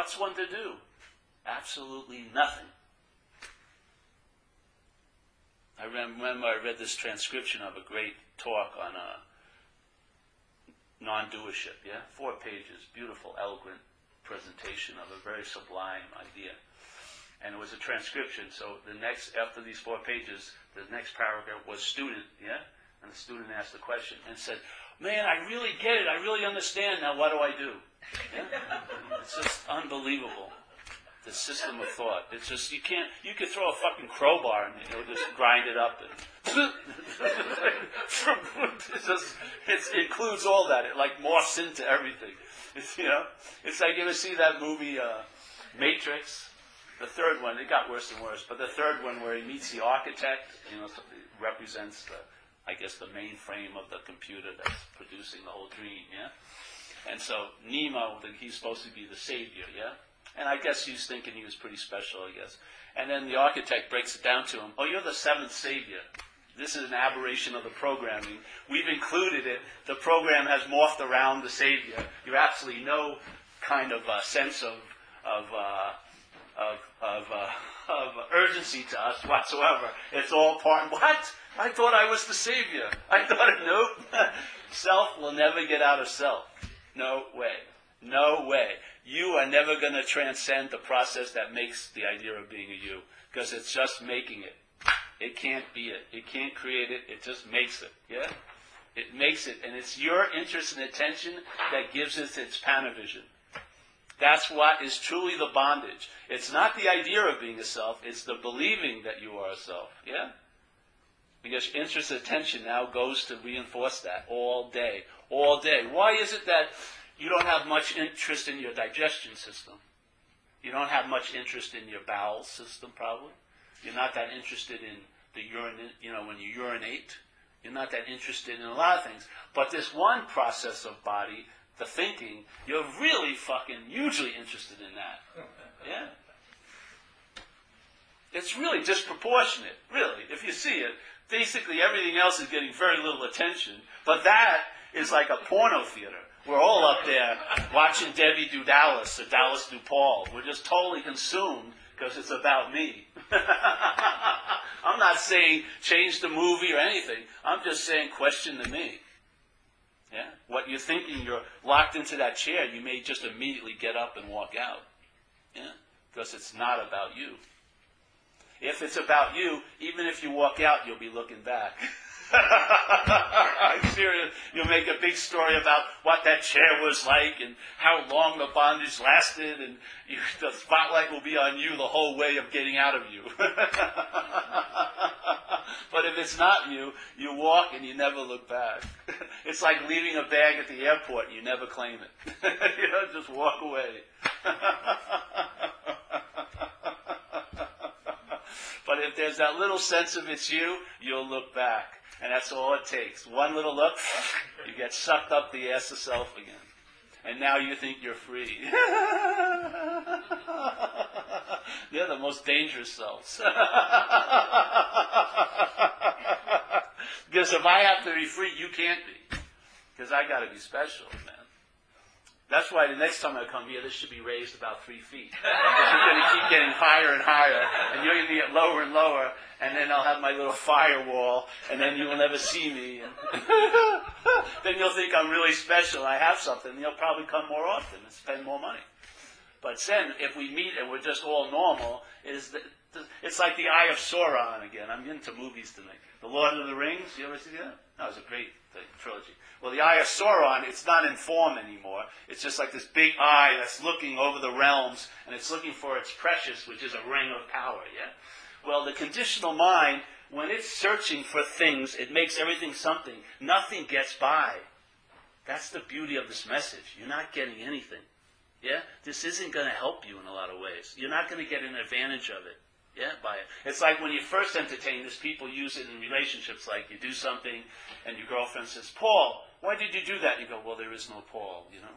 What's one to do? Absolutely nothing. I remember I read this transcription of a great talk on uh, non-doership, yeah? Four pages, beautiful, eloquent presentation of a very sublime idea. And it was a transcription, so the next, after these four pages, the next paragraph was student, yeah? And the student asked the question and said, man, I really get it, I really understand, now what do I do? It's just unbelievable. The system of thought. It's just you can't. You could throw a fucking crowbar and know just grind it up and. it's just it includes all that. It like morphs into everything. It's, you know, it's like you ever see that movie uh, Matrix. The third one, it got worse and worse. But the third one, where he meets the architect, you know, represents the, I guess, the mainframe of the computer that's producing the whole dream. Yeah. And so Nemo, think he's supposed to be the savior, yeah? And I guess he's thinking he was pretty special, I guess. And then the architect breaks it down to him. Oh, you're the seventh savior. This is an aberration of the programming. We've included it. The program has morphed around the savior. You have absolutely no kind of uh, sense of of uh, of of, uh, of urgency to us whatsoever. It's all part. What? I thought I was the savior. I thought nope. self will never get out of self. No way. No way. You are never going to transcend the process that makes the idea of being a you because it's just making it. It can't be it. It can't create it. It just makes it. Yeah? It makes it. And it's your interest and attention that gives it its panavision. That's what is truly the bondage. It's not the idea of being a self, it's the believing that you are a self. Yeah? Because interest attention now goes to reinforce that all day, all day. Why is it that you don't have much interest in your digestion system? You don't have much interest in your bowel system, probably. You're not that interested in the urine, you know, when you urinate. You're not that interested in a lot of things. But this one process of body, the thinking, you're really fucking hugely interested in that. Yeah? It's really disproportionate, really, if you see it. Basically, everything else is getting very little attention. But that is like a porno theater. We're all up there watching Debbie do Dallas or Dallas do Paul. We're just totally consumed because it's about me. I'm not saying change the movie or anything. I'm just saying question the me. Yeah? What you're thinking, you're locked into that chair, you may just immediately get up and walk out. Yeah? Because it's not about you. If it's about you, even if you walk out, you'll be looking back. I'm serious. You'll make a big story about what that chair was like and how long the bondage lasted, and you, the spotlight will be on you the whole way of getting out of you. but if it's not you, you walk and you never look back. It's like leaving a bag at the airport and you never claim it. you know, just walk away. But if there's that little sense of it's you, you'll look back. And that's all it takes. One little look, you get sucked up the ass of self again. And now you think you're free. They're the most dangerous selves. because if I have to be free, you can't be. Because I got to be special, man. That's why the next time I come here, this should be raised about three feet. you're going to keep getting higher and higher, and you're going to get lower and lower, and then I'll have my little firewall, and then you will never see me. Then you'll think I'm really special. I have something. You'll probably come more often and spend more money. But then, if we meet and we're just all normal, is it's like the Eye of Sauron again. I'm into movies tonight. The Lord of the Rings. You ever see that? That was a great trilogy. Well, the Eye of Sauron, it's not in form anymore. It's just like this big eye that's looking over the realms, and it's looking for its precious, which is a ring of power. Yeah. Well, the conditional mind, when it's searching for things, it makes everything something. Nothing gets by. That's the beauty of this message. You're not getting anything. Yeah? This isn't going to help you in a lot of ways. You're not going to get an advantage of it. Yeah, by it. It's like when you first entertain this, people use it in relationships. Like you do something, and your girlfriend says, "Paul, why did you do that?" And you go, "Well, there is no Paul, you know.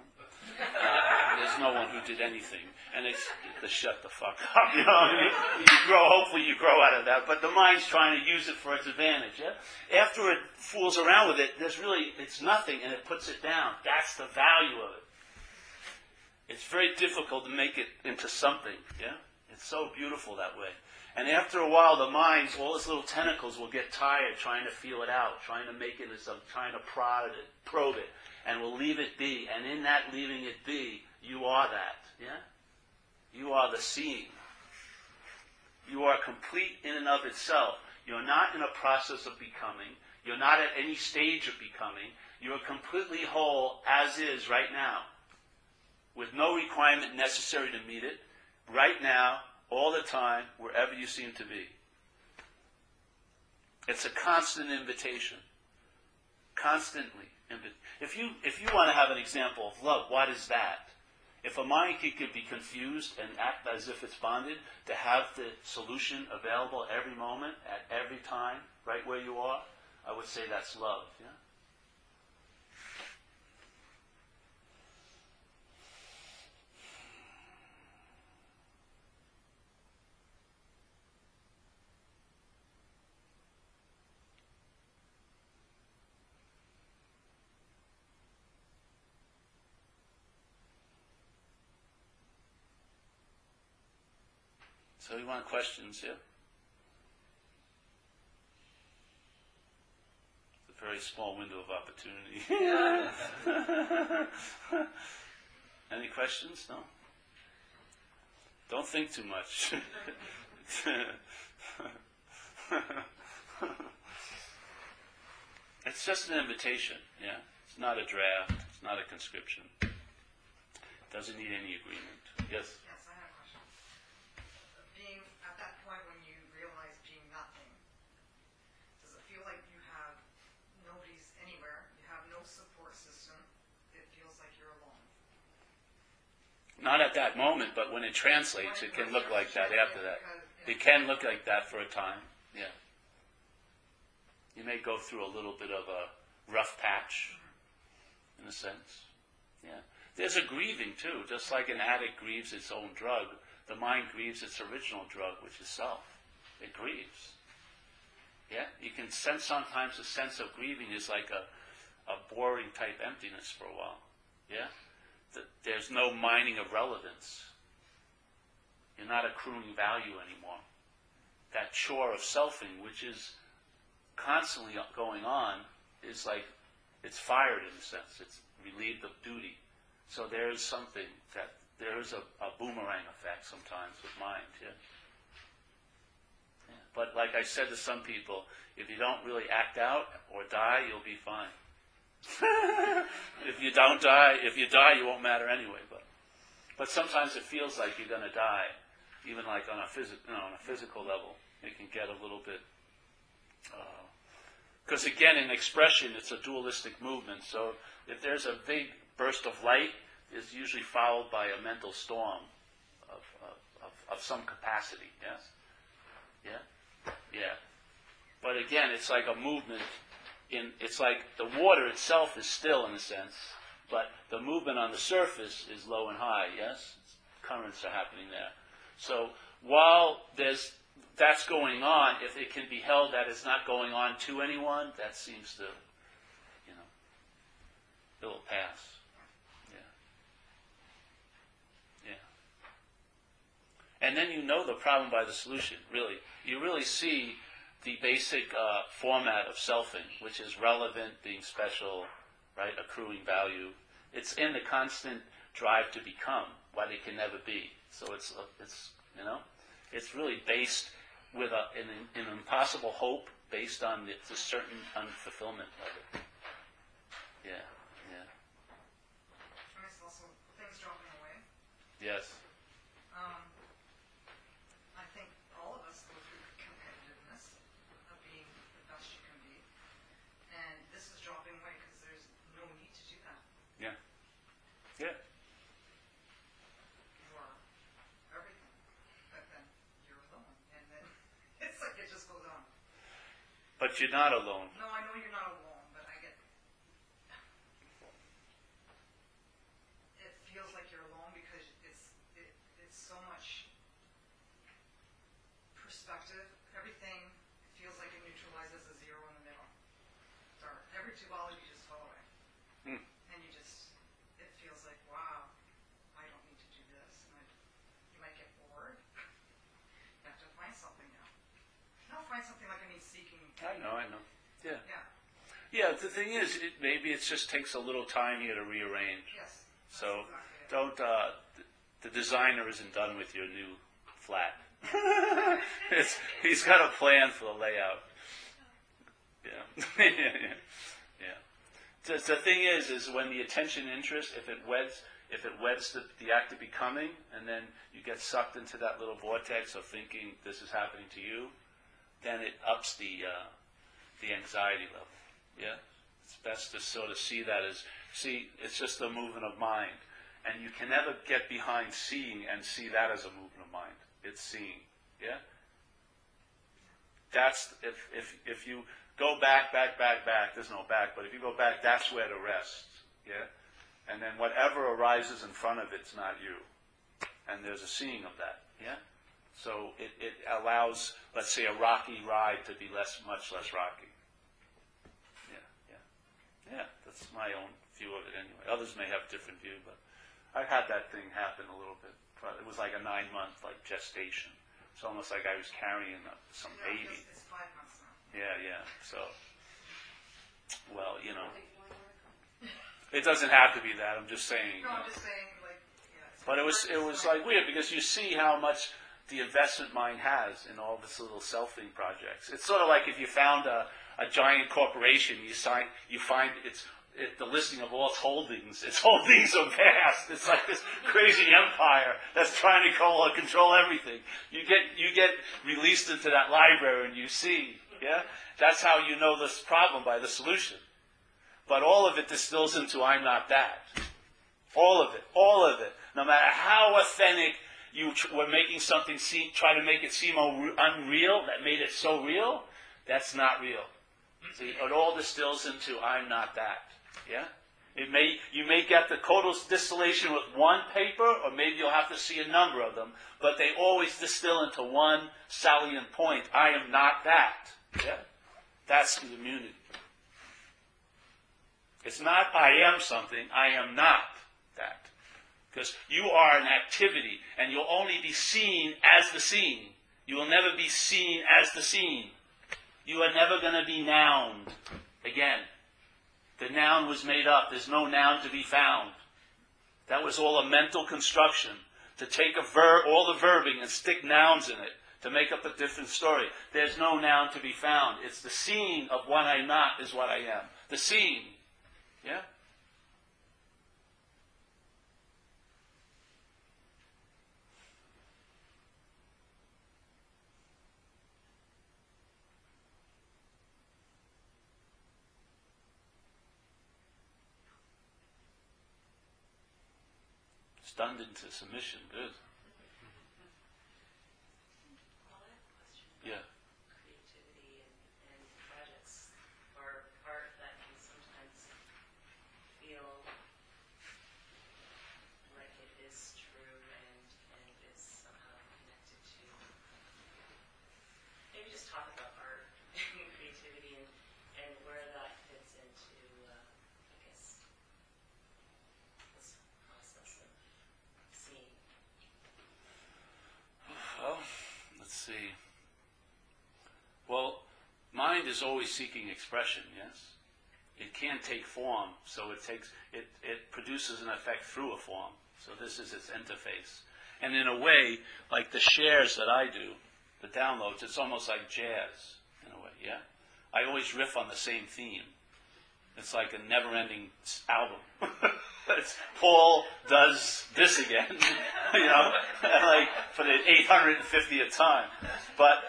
Uh, there's no one who did anything." And it's to shut the fuck up, you know. I mean? You grow. Hopefully, you grow out of that. But the mind's trying to use it for its advantage. Yeah. After it fools around with it, there's really it's nothing, and it puts it down. That's the value of it. It's very difficult to make it into something. Yeah. It's so beautiful that way. And after a while, the mind, all its little tentacles will get tired trying to feel it out, trying to make it into something, trying to prod it, probe it, and will leave it be. And in that leaving it be, you are that. Yeah? You are the seeing. You are complete in and of itself. You're not in a process of becoming. You're not at any stage of becoming. You are completely whole as is right now, with no requirement necessary to meet it, right now, all the time, wherever you seem to be. It's a constant invitation. Constantly. If you, if you want to have an example of love, what is that? If a mind could be confused and act as if it's bonded, to have the solution available every moment, at every time, right where you are, I would say that's love. Yeah? So we want questions, yeah? It's a very small window of opportunity. Any questions? No? Don't think too much. it's just an invitation, yeah? It's not a draft, it's not a conscription. It doesn't need any agreement. Yes? Not at that moment, but when it translates, it can look like that after that. It can look like that for a time, yeah. You may go through a little bit of a rough patch, in a sense, yeah. There's a grieving too, just like an addict grieves its own drug, the mind grieves its original drug, which is self. It grieves. Yeah? You can sense sometimes a sense of grieving is like a, a boring type emptiness for a while. Yeah? There's no mining of relevance. You're not accruing value anymore. That chore of selfing, which is constantly going on, is like it's fired in a sense. It's relieved of duty. So there is something that there is a, a boomerang effect sometimes with mind. Yeah? yeah. But like I said to some people, if you don't really act out or die, you'll be fine. if you don't die, if you die, you won't matter anyway. But, but sometimes it feels like you're going to die, even like on a, phys- you know, on a physical level. It can get a little bit. Because uh, again, in expression, it's a dualistic movement. So if there's a big burst of light, it's usually followed by a mental storm of, of, of, of some capacity. Yes. Yeah. Yeah. But again, it's like a movement in, it's like the water itself is still in a sense, but the movement on the surface is low and high, yes? Currents are happening there. So while there's, that's going on, if it can be held that it's not going on to anyone, that seems to, you know, it will pass. Yeah. Yeah. And then you know the problem by the solution, really. You really see the basic uh, format of selfing, which is relevant, being special, right, accruing value. It's in the constant drive to become what it can never be. So it's it's you know, it's really based with a, an, an impossible hope based on the, the certain unfulfillment of it. Yeah, yeah. also things dropping away. Yes. But you're not alone. No, I know you're not alone, but I get. It feels like you're alone because it's it, it's so much perspective. Everything feels like it neutralizes a zero in the middle. Dark. Every duality just fall away, hmm. and you just it feels like wow, I don't need to do this, and I, you might get bored. you have to find something now. Now find something like I mean seeking I know, I know. Yeah. Yeah, the thing is, it, maybe it just takes a little time here to rearrange. Yes. So don't, uh, the designer isn't done with your new flat. he's got a plan for the layout. Yeah. yeah, yeah. yeah. The, the thing is, is when the attention interest, if it weds, if it weds the, the act of becoming, and then you get sucked into that little vortex of thinking this is happening to you, then it ups the uh, the anxiety level. Yeah, it's best to sort of see that as see it's just a movement of mind, and you can never get behind seeing and see that as a movement of mind. It's seeing. Yeah. That's if if if you go back, back, back, back. There's no back, but if you go back, that's where to rest. Yeah. And then whatever arises in front of it's not you. And there's a seeing of that. Yeah. So it, it allows, let's say, a rocky ride to be less, much less rocky. Yeah, yeah, yeah. That's my own view of it anyway. Others may have a different view, but I've had that thing happen a little bit. It was like a nine month like gestation. It's almost like I was carrying some baby. It's five months now. Yeah, yeah. So, well, you know, it doesn't have to be that. I'm just saying. No, I'm just saying, like, yeah. But it was it was like weird because you see how much the investment mind has in all this little selfing projects. It's sort of like if you found a, a giant corporation, you sign, you find it's it, the listing of all its holdings. Its holdings are vast. It's like this crazy empire that's trying to control, control everything. You get you get released into that library and you see, yeah. That's how you know this problem by the solution. But all of it distills into I'm not that. All of it. All of it. No matter how authentic you were making something seem, try to make it seem unreal, that made it so real, that's not real. See, it all distills into I'm not that. Yeah? It may, you may get the total distillation with one paper, or maybe you'll have to see a number of them, but they always distill into one salient point. I am not that. Yeah? That's the immunity. It's not I am something, I am not. Because you are an activity, and you'll only be seen as the seen. You will never be seen as the seen. You are never going to be nouned again. The noun was made up. There's no noun to be found. That was all a mental construction to take a all the verbing and stick nouns in it to make up a different story. There's no noun to be found. It's the scene of what I'm not is what I am. The scene. Yeah? Stunned into submission. Good. Yeah. Creativity and, and projects are art that can sometimes feel like it is true and, and is somehow connected to. Maybe just talk about art and creativity and, and where that fits into, uh, I guess, this process of seeing. Well, let's see. Well, mind is always seeking expression, yes? It can't take form, so it takes it, it produces an effect through a form. So this is its interface. And in a way, like the shares that I do, the downloads, it's almost like jazz in a way, yeah? I always riff on the same theme. It's like a never ending album. it's Paul does this again, you know, like for the 850th time. But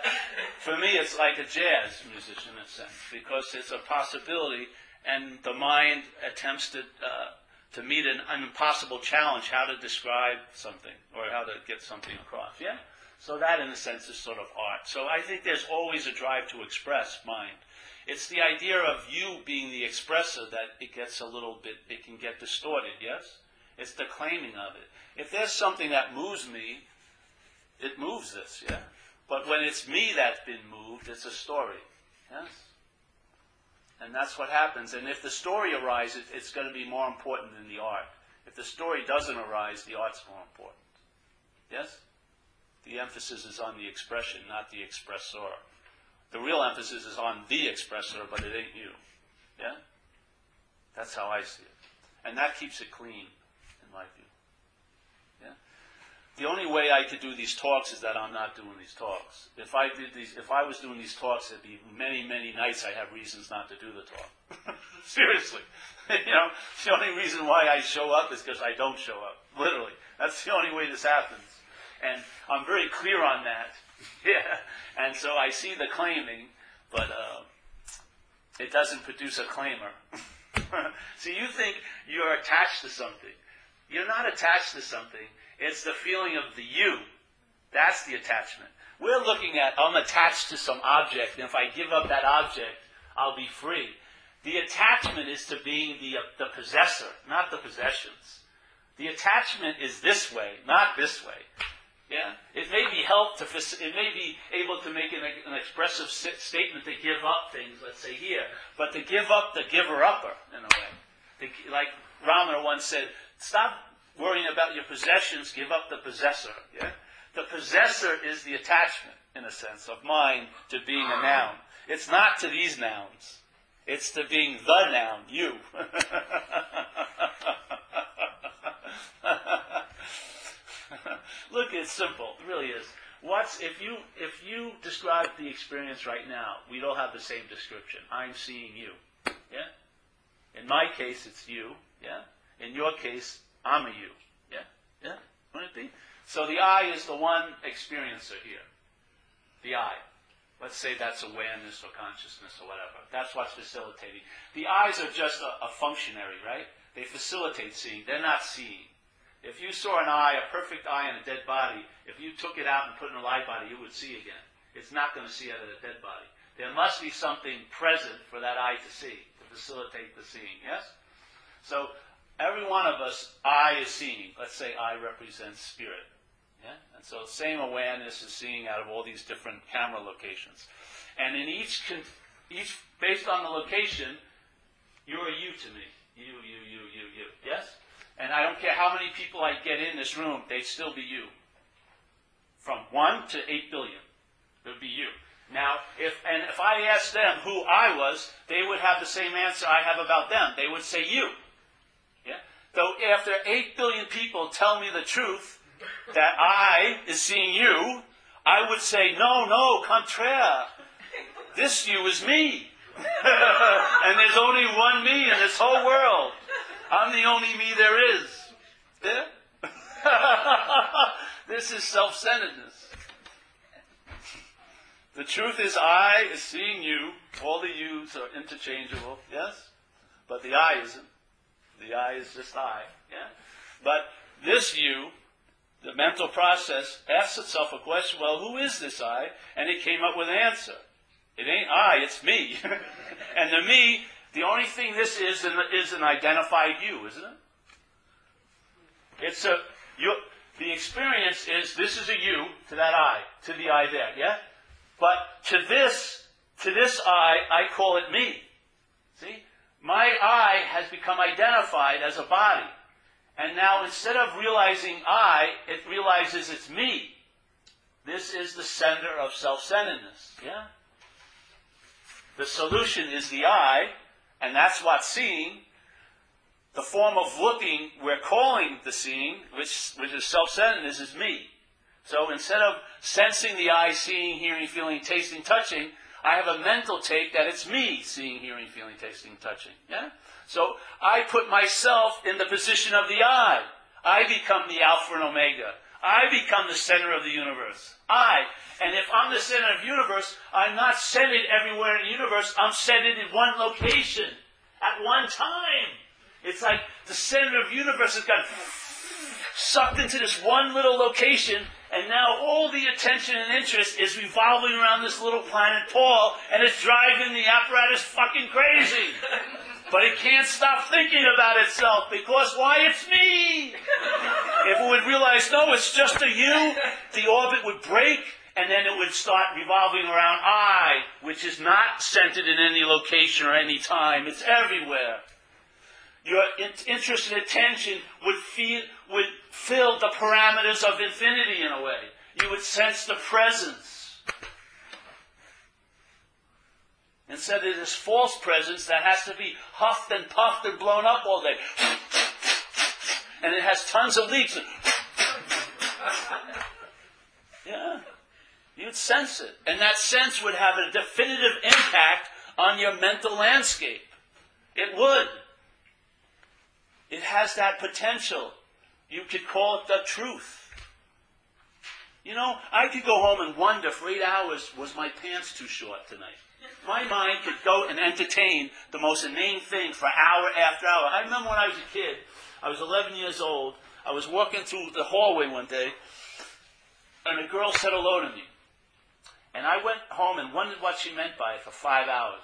for me, it's like a jazz musician in a sense, because it's a possibility, and the mind attempts to, uh, to meet an, an impossible challenge how to describe something or how to get something across. Yeah? So that, in a sense, is sort of art. So I think there's always a drive to express mind. It's the idea of you being the expressor that it gets a little bit, it can get distorted, yes? It's the claiming of it. If there's something that moves me, it moves this, yeah? But when it's me that's been moved, it's a story, yes? And that's what happens. And if the story arises, it's going to be more important than the art. If the story doesn't arise, the art's more important. Yes? The emphasis is on the expression, not the expressor. The real emphasis is on the expressor, but it ain't you. Yeah? That's how I see it. And that keeps it clean, in my view. Yeah? The only way I could do these talks is that I'm not doing these talks. If I did these, if I was doing these talks, there'd be many, many nights I have reasons not to do the talk. Seriously. you know, the only reason why I show up is because I don't show up. Literally. That's the only way this happens. And I'm very clear on that. yeah. And so I see the claiming, but uh, it doesn't produce a claimer. so you think you're attached to something. You're not attached to something. It's the feeling of the you. That's the attachment. We're looking at, I'm attached to some object, and if I give up that object, I'll be free. The attachment is to being the, uh, the possessor, not the possessions. The attachment is this way, not this way. Yeah, it may be help to it may be able to make an, an expressive statement to give up things. Let's say here, but to give up the giver upper in a way, the, like Ramana once said, stop worrying about your possessions, give up the possessor. Yeah, the possessor is the attachment in a sense of mind to being a noun. It's not to these nouns. It's to being the noun, you. Look, it's simple. It really is. What's if you if you describe the experience right now, we don't have the same description. I'm seeing you. Yeah? In my case it's you, yeah? In your case, I'm a you. Yeah? Yeah? Wouldn't it be? So the I is the one experiencer here. The I. Let's say that's awareness or consciousness or whatever. That's what's facilitating. The eyes are just a, a functionary, right? They facilitate seeing. They're not seeing. If you saw an eye, a perfect eye in a dead body, if you took it out and put it in a live body, you would see again. It's not going to see out of a dead body. There must be something present for that eye to see, to facilitate the seeing. Yes? So every one of us, eye is seeing. Let's say eye represents spirit. Yeah? And so same awareness is seeing out of all these different camera locations. And in each, each based on the location, you're a you to me. You, you, you, you, you. Yes? And I don't care how many people I get in this room, they'd still be you. From one to eight billion. It would be you. Now, if and if I asked them who I was, they would have the same answer I have about them. They would say you. Yeah? Though after eight billion people tell me the truth that I is seeing you, I would say, no, no, contraire. This you is me. and there's only one me in this whole world. I'm the only me there is. Yeah? this is self centeredness. The truth is, I is seeing you. All the yous are interchangeable, yes? But the I isn't. The I is just I, yeah? But this you, the mental process, asks itself a question well, who is this I? And it came up with an answer. It ain't I, it's me. and the me, the only thing this is is an identified you, isn't it? It's a you. The experience is this is a you to that I, to the I there, yeah. But to this, to this I, I call it me. See, my I has become identified as a body, and now instead of realizing I, it realizes it's me. This is the center of self-centeredness. Yeah. The solution is the I, and that's what seeing. The form of looking we're calling the seeing, which, which is self-centeredness, is me. So instead of sensing the I, seeing, hearing, feeling, tasting, touching, I have a mental take that it's me seeing, hearing, feeling, tasting, touching. Yeah? So I put myself in the position of the eye. I become the Alpha and Omega. I become the center of the universe. I. And if I'm the center of the universe, I'm not centered everywhere in the universe. I'm centered in one location at one time. It's like the center of the universe has got sucked into this one little location, and now all the attention and interest is revolving around this little planet Paul, and it's driving the apparatus fucking crazy. But it can't stop thinking about itself because why? It's me. If it would realize, no, it's just a you, the orbit would break and then it would start revolving around I, which is not centered in any location or any time. It's everywhere. Your interest and attention would, feel, would fill the parameters of infinity in a way. You would sense the presence. Instead of this false presence that has to be huffed and puffed and blown up all day. And it has tons of leaks. Yeah. You'd sense it. And that sense would have a definitive impact on your mental landscape. It would. It has that potential. You could call it the truth. You know, I could go home and wonder for eight hours, was my pants too short tonight? My mind could go and entertain the most inane thing for hour after hour. I remember when I was a kid, I was 11 years old, I was walking through the hallway one day, and a girl said hello to me. And I went home and wondered what she meant by it for five hours.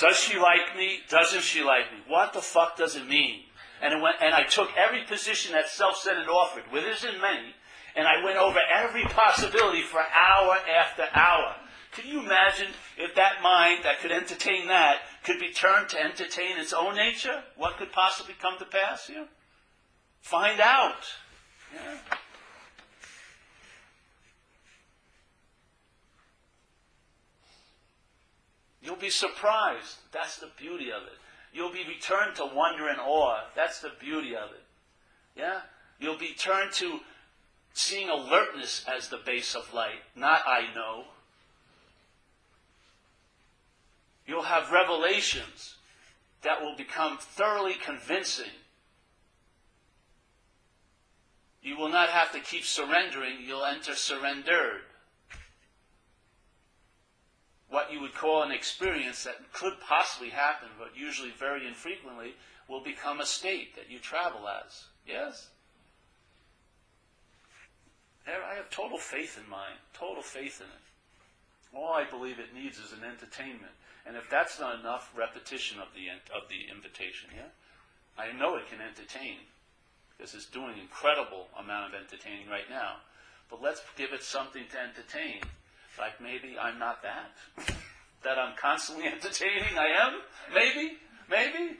Does she like me? Doesn't she like me? What the fuck does it mean? And, it went, and I took every position that self-centered offered, with isn't many, and I went over every possibility for hour after hour. Can you imagine if that mind that could entertain that could be turned to entertain its own nature? What could possibly come to pass here? Find out. Yeah. You'll be surprised. That's the beauty of it. You'll be returned to wonder and awe. That's the beauty of it. Yeah? You'll be turned to seeing alertness as the base of light, not I know. You'll have revelations that will become thoroughly convincing. You will not have to keep surrendering, you'll enter surrendered. what you would call an experience that could possibly happen, but usually very infrequently, will become a state that you travel as. Yes? There, I have total faith in mine, total faith in it. All I believe it needs is an entertainment. And if that's not enough, repetition of the, of the invitation, yeah? I know it can entertain, because it's doing incredible amount of entertaining right now. But let's give it something to entertain. Like maybe I'm not that. that I'm constantly entertaining. I am? Maybe? Maybe?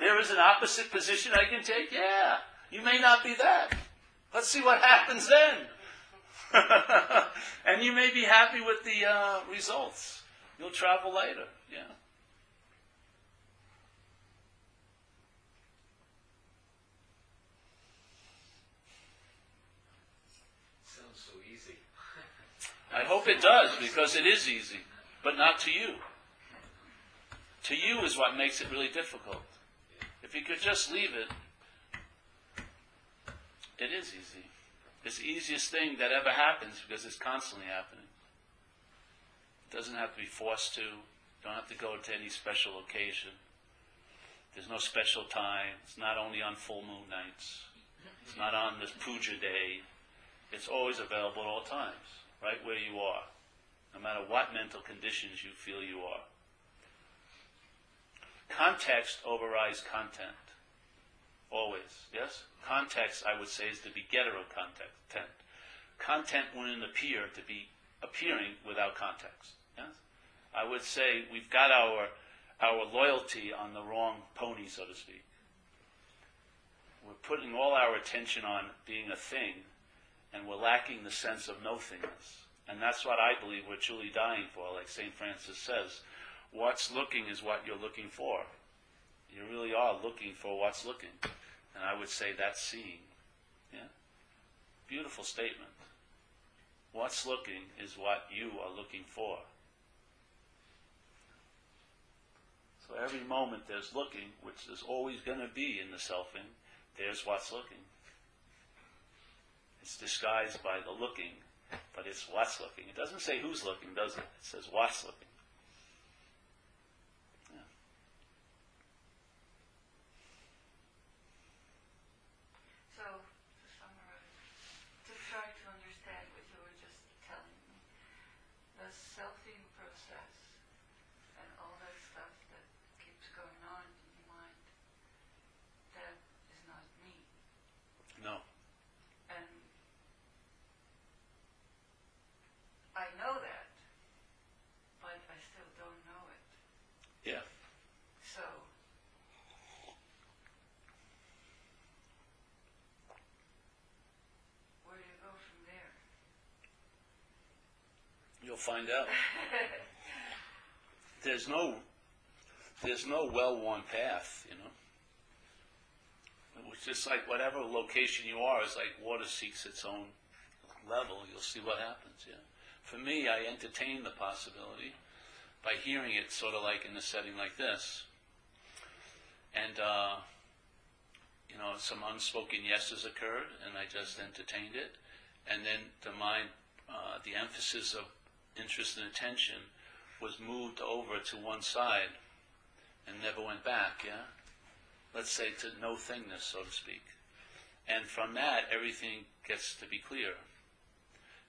There is an opposite position I can take? Yeah. You may not be that. Let's see what happens then. and you may be happy with the uh, results. You'll travel later. Yeah. Sounds so easy. I hope it does because it is easy, but not to you. To you is what makes it really difficult. If you could just leave it, it is easy. It's the easiest thing that ever happens because it's constantly happening. It doesn't have to be forced to. Don't have to go to any special occasion. There's no special time. It's not only on full moon nights. It's not on this puja day. It's always available at all times, right where you are, no matter what mental conditions you feel you are. Context overrides content. Always, yes? Context, I would say, is the begetter of content. Content wouldn't appear to be appearing without context. Yes? I would say we've got our, our loyalty on the wrong pony, so to speak. We're putting all our attention on being a thing, and we're lacking the sense of no thingness. And that's what I believe we're truly dying for, like St. Francis says. What's looking is what you're looking for. You really are looking for what's looking. And I would say that's seeing. Yeah? Beautiful statement. What's looking is what you are looking for. So every moment there's looking, which there's always going to be in the selfing, there's what's looking. It's disguised by the looking, but it's what's looking. It doesn't say who's looking, does it? It says what's looking. So, to summarize, to try to understand what you were just telling me, the selfing process and all that stuff that keeps going on in your mind, that is not me. No. And I know that, but I still don't know it. Yeah. So, where do you go from there? You'll find out. There's no there's no well worn path, you know. It's just like whatever location you are is like water seeks its own level, you'll see what happens, yeah. For me, I entertain the possibility by hearing it sort of like in a setting like this. And uh, you know, some unspoken yeses occurred and I just entertained it. And then the mind uh, the emphasis of interest and attention was moved over to one side and never went back, yeah? Let's say to no thingness, so to speak. And from that, everything gets to be clear.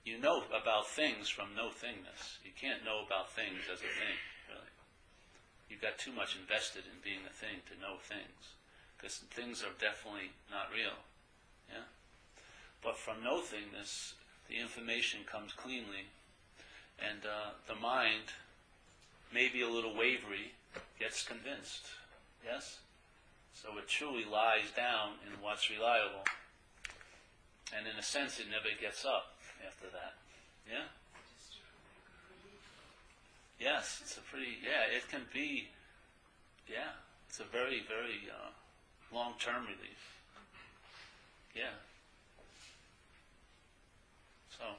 You know about things from no thingness. You can't know about things as a thing, really. You've got too much invested in being a thing to know things. Because things are definitely not real, yeah? But from no thingness, the information comes cleanly, and uh, the mind, maybe a little wavery, gets convinced. Yes? So it truly lies down in what's reliable. And in a sense, it never gets up after that. Yeah? Yes, it's a pretty, yeah, it can be, yeah, it's a very, very uh, long term relief. Yeah. So,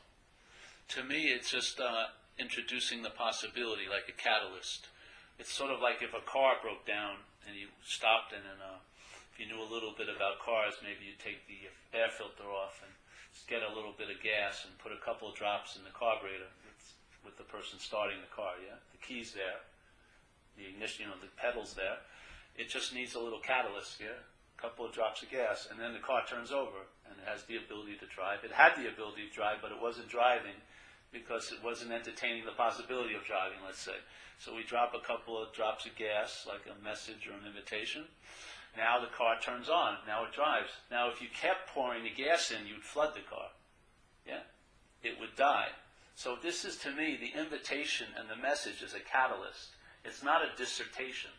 to me, it's just uh, introducing the possibility like a catalyst. It's sort of like if a car broke down and you stopped and uh, if you knew a little bit about cars, maybe you take the air filter off and get a little bit of gas and put a couple of drops in the carburetor. It's with the person starting the car. Yeah, the keys there, the ignition, you know, the pedals there. It just needs a little catalyst. Yeah, a couple of drops of gas, and then the car turns over and it has the ability to drive. It had the ability to drive, but it wasn't driving because it wasn't entertaining the possibility of driving. Let's say. So we drop a couple of drops of gas, like a message or an invitation. Now the car turns on. Now it drives. Now if you kept pouring the gas in, you'd flood the car. Yeah? It would die. So this is to me the invitation and the message is a catalyst. It's not a dissertation.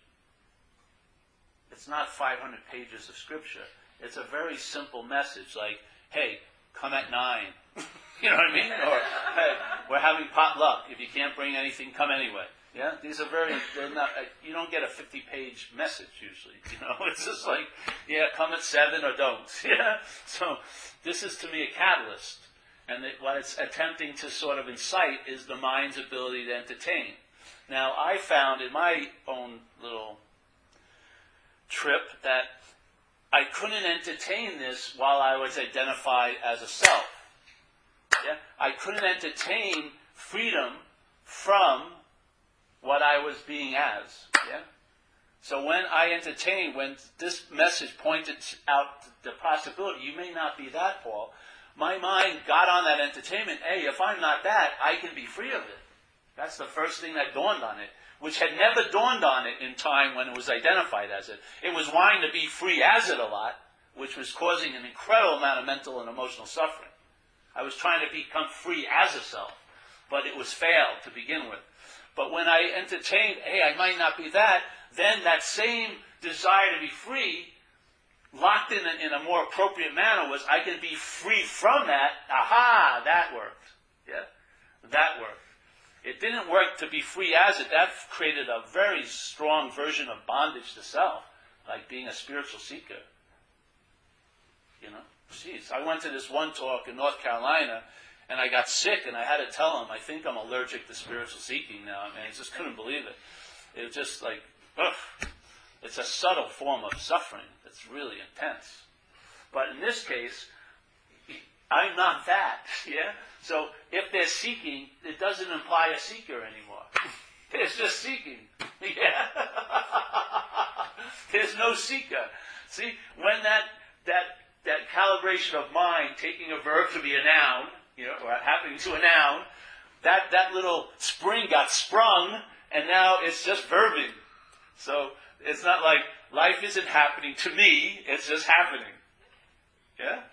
It's not 500 pages of scripture. It's a very simple message like, hey, come at nine. you know what I mean? Or, hey, we're having potluck. If you can't bring anything, come anyway. Yeah, these are very. They're not. Uh, you don't get a fifty-page message usually. You know, it's just like, yeah, come at seven or don't. Yeah. So this is to me a catalyst, and it, what it's attempting to sort of incite is the mind's ability to entertain. Now, I found in my own little trip that I couldn't entertain this while I was identified as a self. Yeah? I couldn't entertain freedom from what I was being as. Yeah? So when I entertained, when this message pointed out the possibility, you may not be that, Paul, my mind got on that entertainment. Hey, if I'm not that, I can be free of it. That's the first thing that dawned on it, which had never dawned on it in time when it was identified as it. It was wanting to be free as it a lot, which was causing an incredible amount of mental and emotional suffering. I was trying to become free as a self, but it was failed to begin with. But when I entertained, hey, I might not be that, then that same desire to be free, locked in a, in a more appropriate manner, was I can be free from that. Aha, that worked. Yeah, that worked. It didn't work to be free as it. That created a very strong version of bondage to self, like being a spiritual seeker. You know, jeez, I went to this one talk in North Carolina, and I got sick, and I had to tell him, I think I'm allergic to spiritual seeking now. I mean, I just couldn't believe it. It was just like, ugh. It's a subtle form of suffering that's really intense. But in this case, I'm not that, yeah? So if they're seeking, it doesn't imply a seeker anymore. It's just seeking, yeah? There's no seeker. See, when that, that, that calibration of mind, taking a verb to be a noun, you know, or happening to a noun, that, that little spring got sprung, and now it's just verbing. So it's not like life isn't happening to me, it's just happening. Yeah?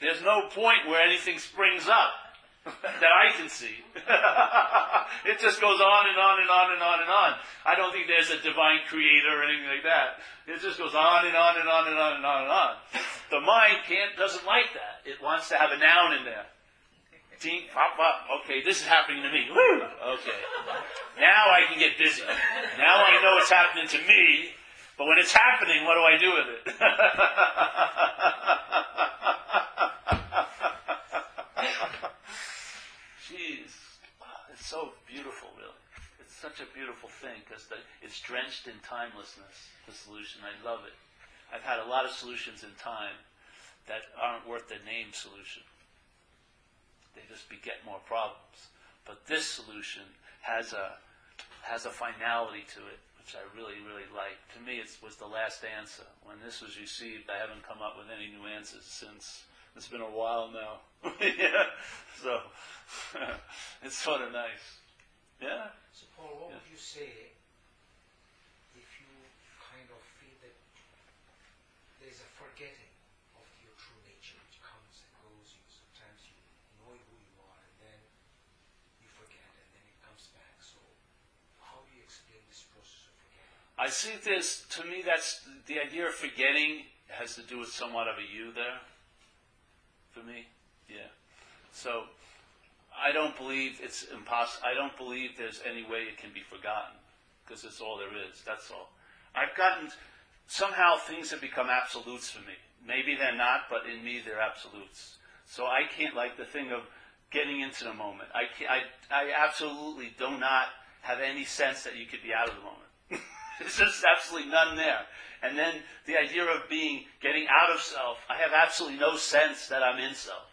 There's no point where anything springs up that I can see. it just goes on and on and on and on and on. I don't think there's a divine creator or anything like that. It just goes on and on and on and on and on and on. The mind can't doesn't like that. It wants to have a noun in there. Pop, pop. Okay, this is happening to me. Woo! Okay. Now I can get busy. Now I know it's happening to me, but when it's happening, what do I do with it? Jeez. It's so beautiful, really. It's such a beautiful thing because it's drenched in timelessness, the solution. I love it. I've had a lot of solutions in time that aren't worth the name solution they just beget more problems. But this solution has a has a finality to it, which I really, really like. To me, it was the last answer. When this was received, I haven't come up with any new answers since. It's been a while now. So it's sort of nice. Yeah. So, Paul, what yeah. would you say if you kind of feel that there's a forgetting? I see this, to me, that's the idea of forgetting has to do with somewhat of a you there. For me, yeah. So, I don't believe it's impossible. I don't believe there's any way it can be forgotten because it's all there is. That's all. I've gotten somehow things have become absolutes for me. Maybe they're not, but in me they're absolutes. So I can't like the thing of getting into the moment. I, I, I absolutely do not have any sense that you could be out of the moment. There's just absolutely none there. And then the idea of being, getting out of self, I have absolutely no sense that I'm in self.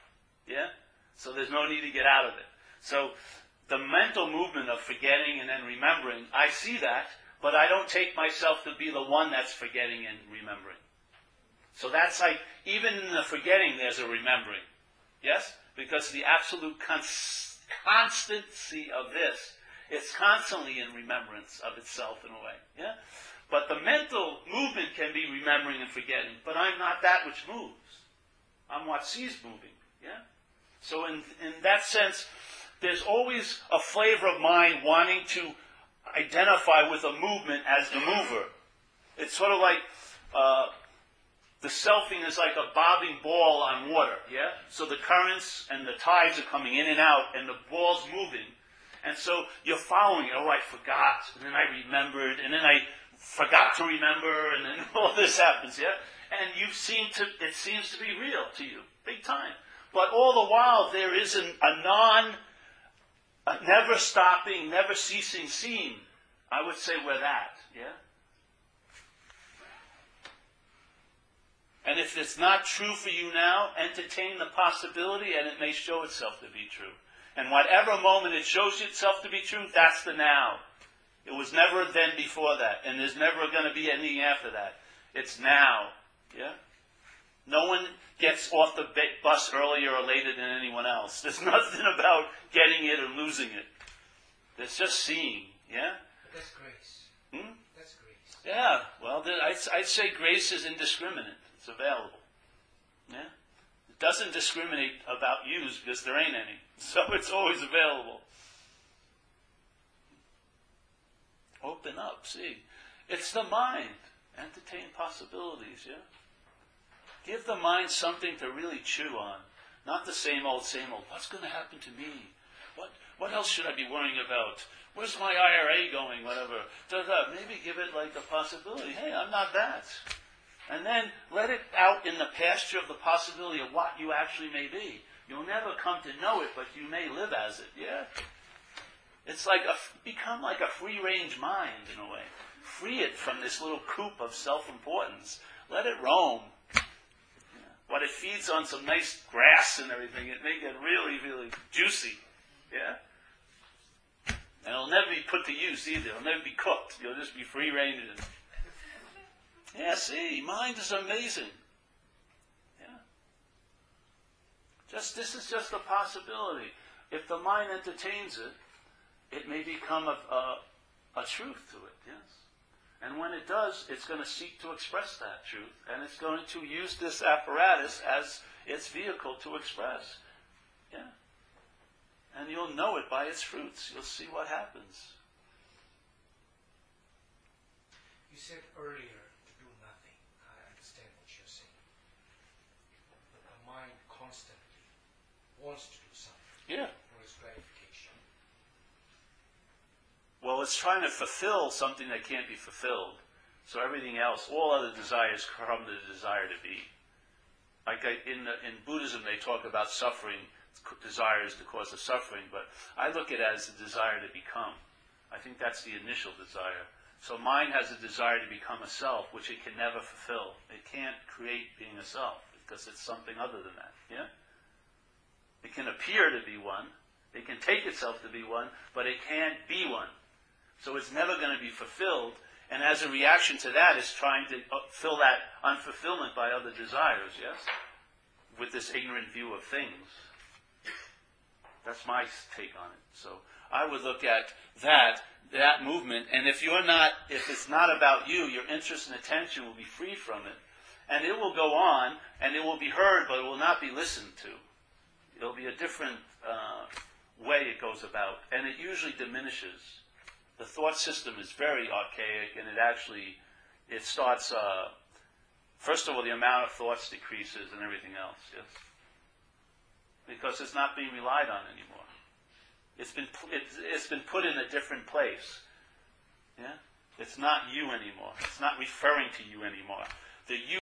Yeah? So there's no need to get out of it. So the mental movement of forgetting and then remembering, I see that, but I don't take myself to be the one that's forgetting and remembering. So that's like, even in the forgetting, there's a remembering. Yes? Because the absolute cons- constancy of this, it's constantly in remembrance of itself in a way. Yeah? But the mental movement can be remembering and forgetting, but I'm not that which moves. I'm what sees moving. Yeah? So in, in that sense, there's always a flavor of mind wanting to identify with a movement as the mover. It's sort of like uh, the selfing is like a bobbing ball on water, yeah? So the currents and the tides are coming in and out, and the ball's moving. And so you're following it. Oh, I forgot, and then I remembered, and then I forgot to remember, and then all this happens, yeah? And you seem to, it seems to be real to you, big time. But all the while, there is an, a non, a never stopping, never ceasing seeing. I would say we're that, yeah? And if it's not true for you now, entertain the possibility and it may show itself to be true. And whatever moment it shows itself to be true, that's the now. It was never then before that, and there's never going to be anything after that. It's now. Yeah? No one gets off the bus earlier or later than anyone else. There's nothing about getting it or losing it. It's just seeing. Yeah? But that's grace. Hmm? That's grace. Yeah. Well, I'd, I'd say grace is indiscriminate. It's available. Yeah? Doesn't discriminate about use because there ain't any. So it's always available. Open up, see. It's the mind. Entertain possibilities, yeah? Give the mind something to really chew on. Not the same old, same old. What's going to happen to me? What, what else should I be worrying about? Where's my IRA going? Whatever. Da, da. Maybe give it like a possibility. Hey, I'm not that. And then let it out in the pasture of the possibility of what you actually may be. You'll never come to know it, but you may live as it. Yeah? It's like a, become like a free range mind in a way. Free it from this little coop of self importance. Let it roam. Yeah. It feeds on some nice grass and everything, it may get really, really juicy. Yeah? And it'll never be put to use either. It'll never be cooked. You'll just be free range. Yeah, see, mind is amazing. Yeah. Just this is just a possibility. If the mind entertains it, it may become a, a, a truth to it, yes. And when it does, it's going to seek to express that truth, and it's going to use this apparatus as its vehicle to express. Yeah. And you'll know it by its fruits. You'll see what happens. You said earlier to do nothing. I understand what you're saying. But the mind constantly wants to do something Yeah. for its gratification. Well, it's trying to fulfill something that can't be fulfilled. So everything else, all other desires come the desire to be. Like I, in the, in Buddhism, they talk about suffering, desires to cause the suffering, but I look at it as a desire to become. I think that's the initial desire. So mind has a desire to become a self, which it can never fulfill. It can't create being a self because it's something other than that. Yeah. It can appear to be one. It can take itself to be one, but it can't be one. So it's never going to be fulfilled. And as a reaction to that, it's trying to uh, fill that unfulfillment by other desires, yes? With this ignorant view of things. That's my take on it. So I would look at that, that movement, and if you're not, if it's not about you, your interest and attention will be free from it. And it will go on, and it will be heard, but it will not be listened to. It'll be a different uh, way it goes about, and it usually diminishes. The thought system is very archaic and it actually it starts uh, first of all the amount of thoughts decreases and everything else yes. Because it's not being relied on anymore. It's been it's, it's been put in a different place. Yeah? It's not you anymore. It's not referring to you anymore. The you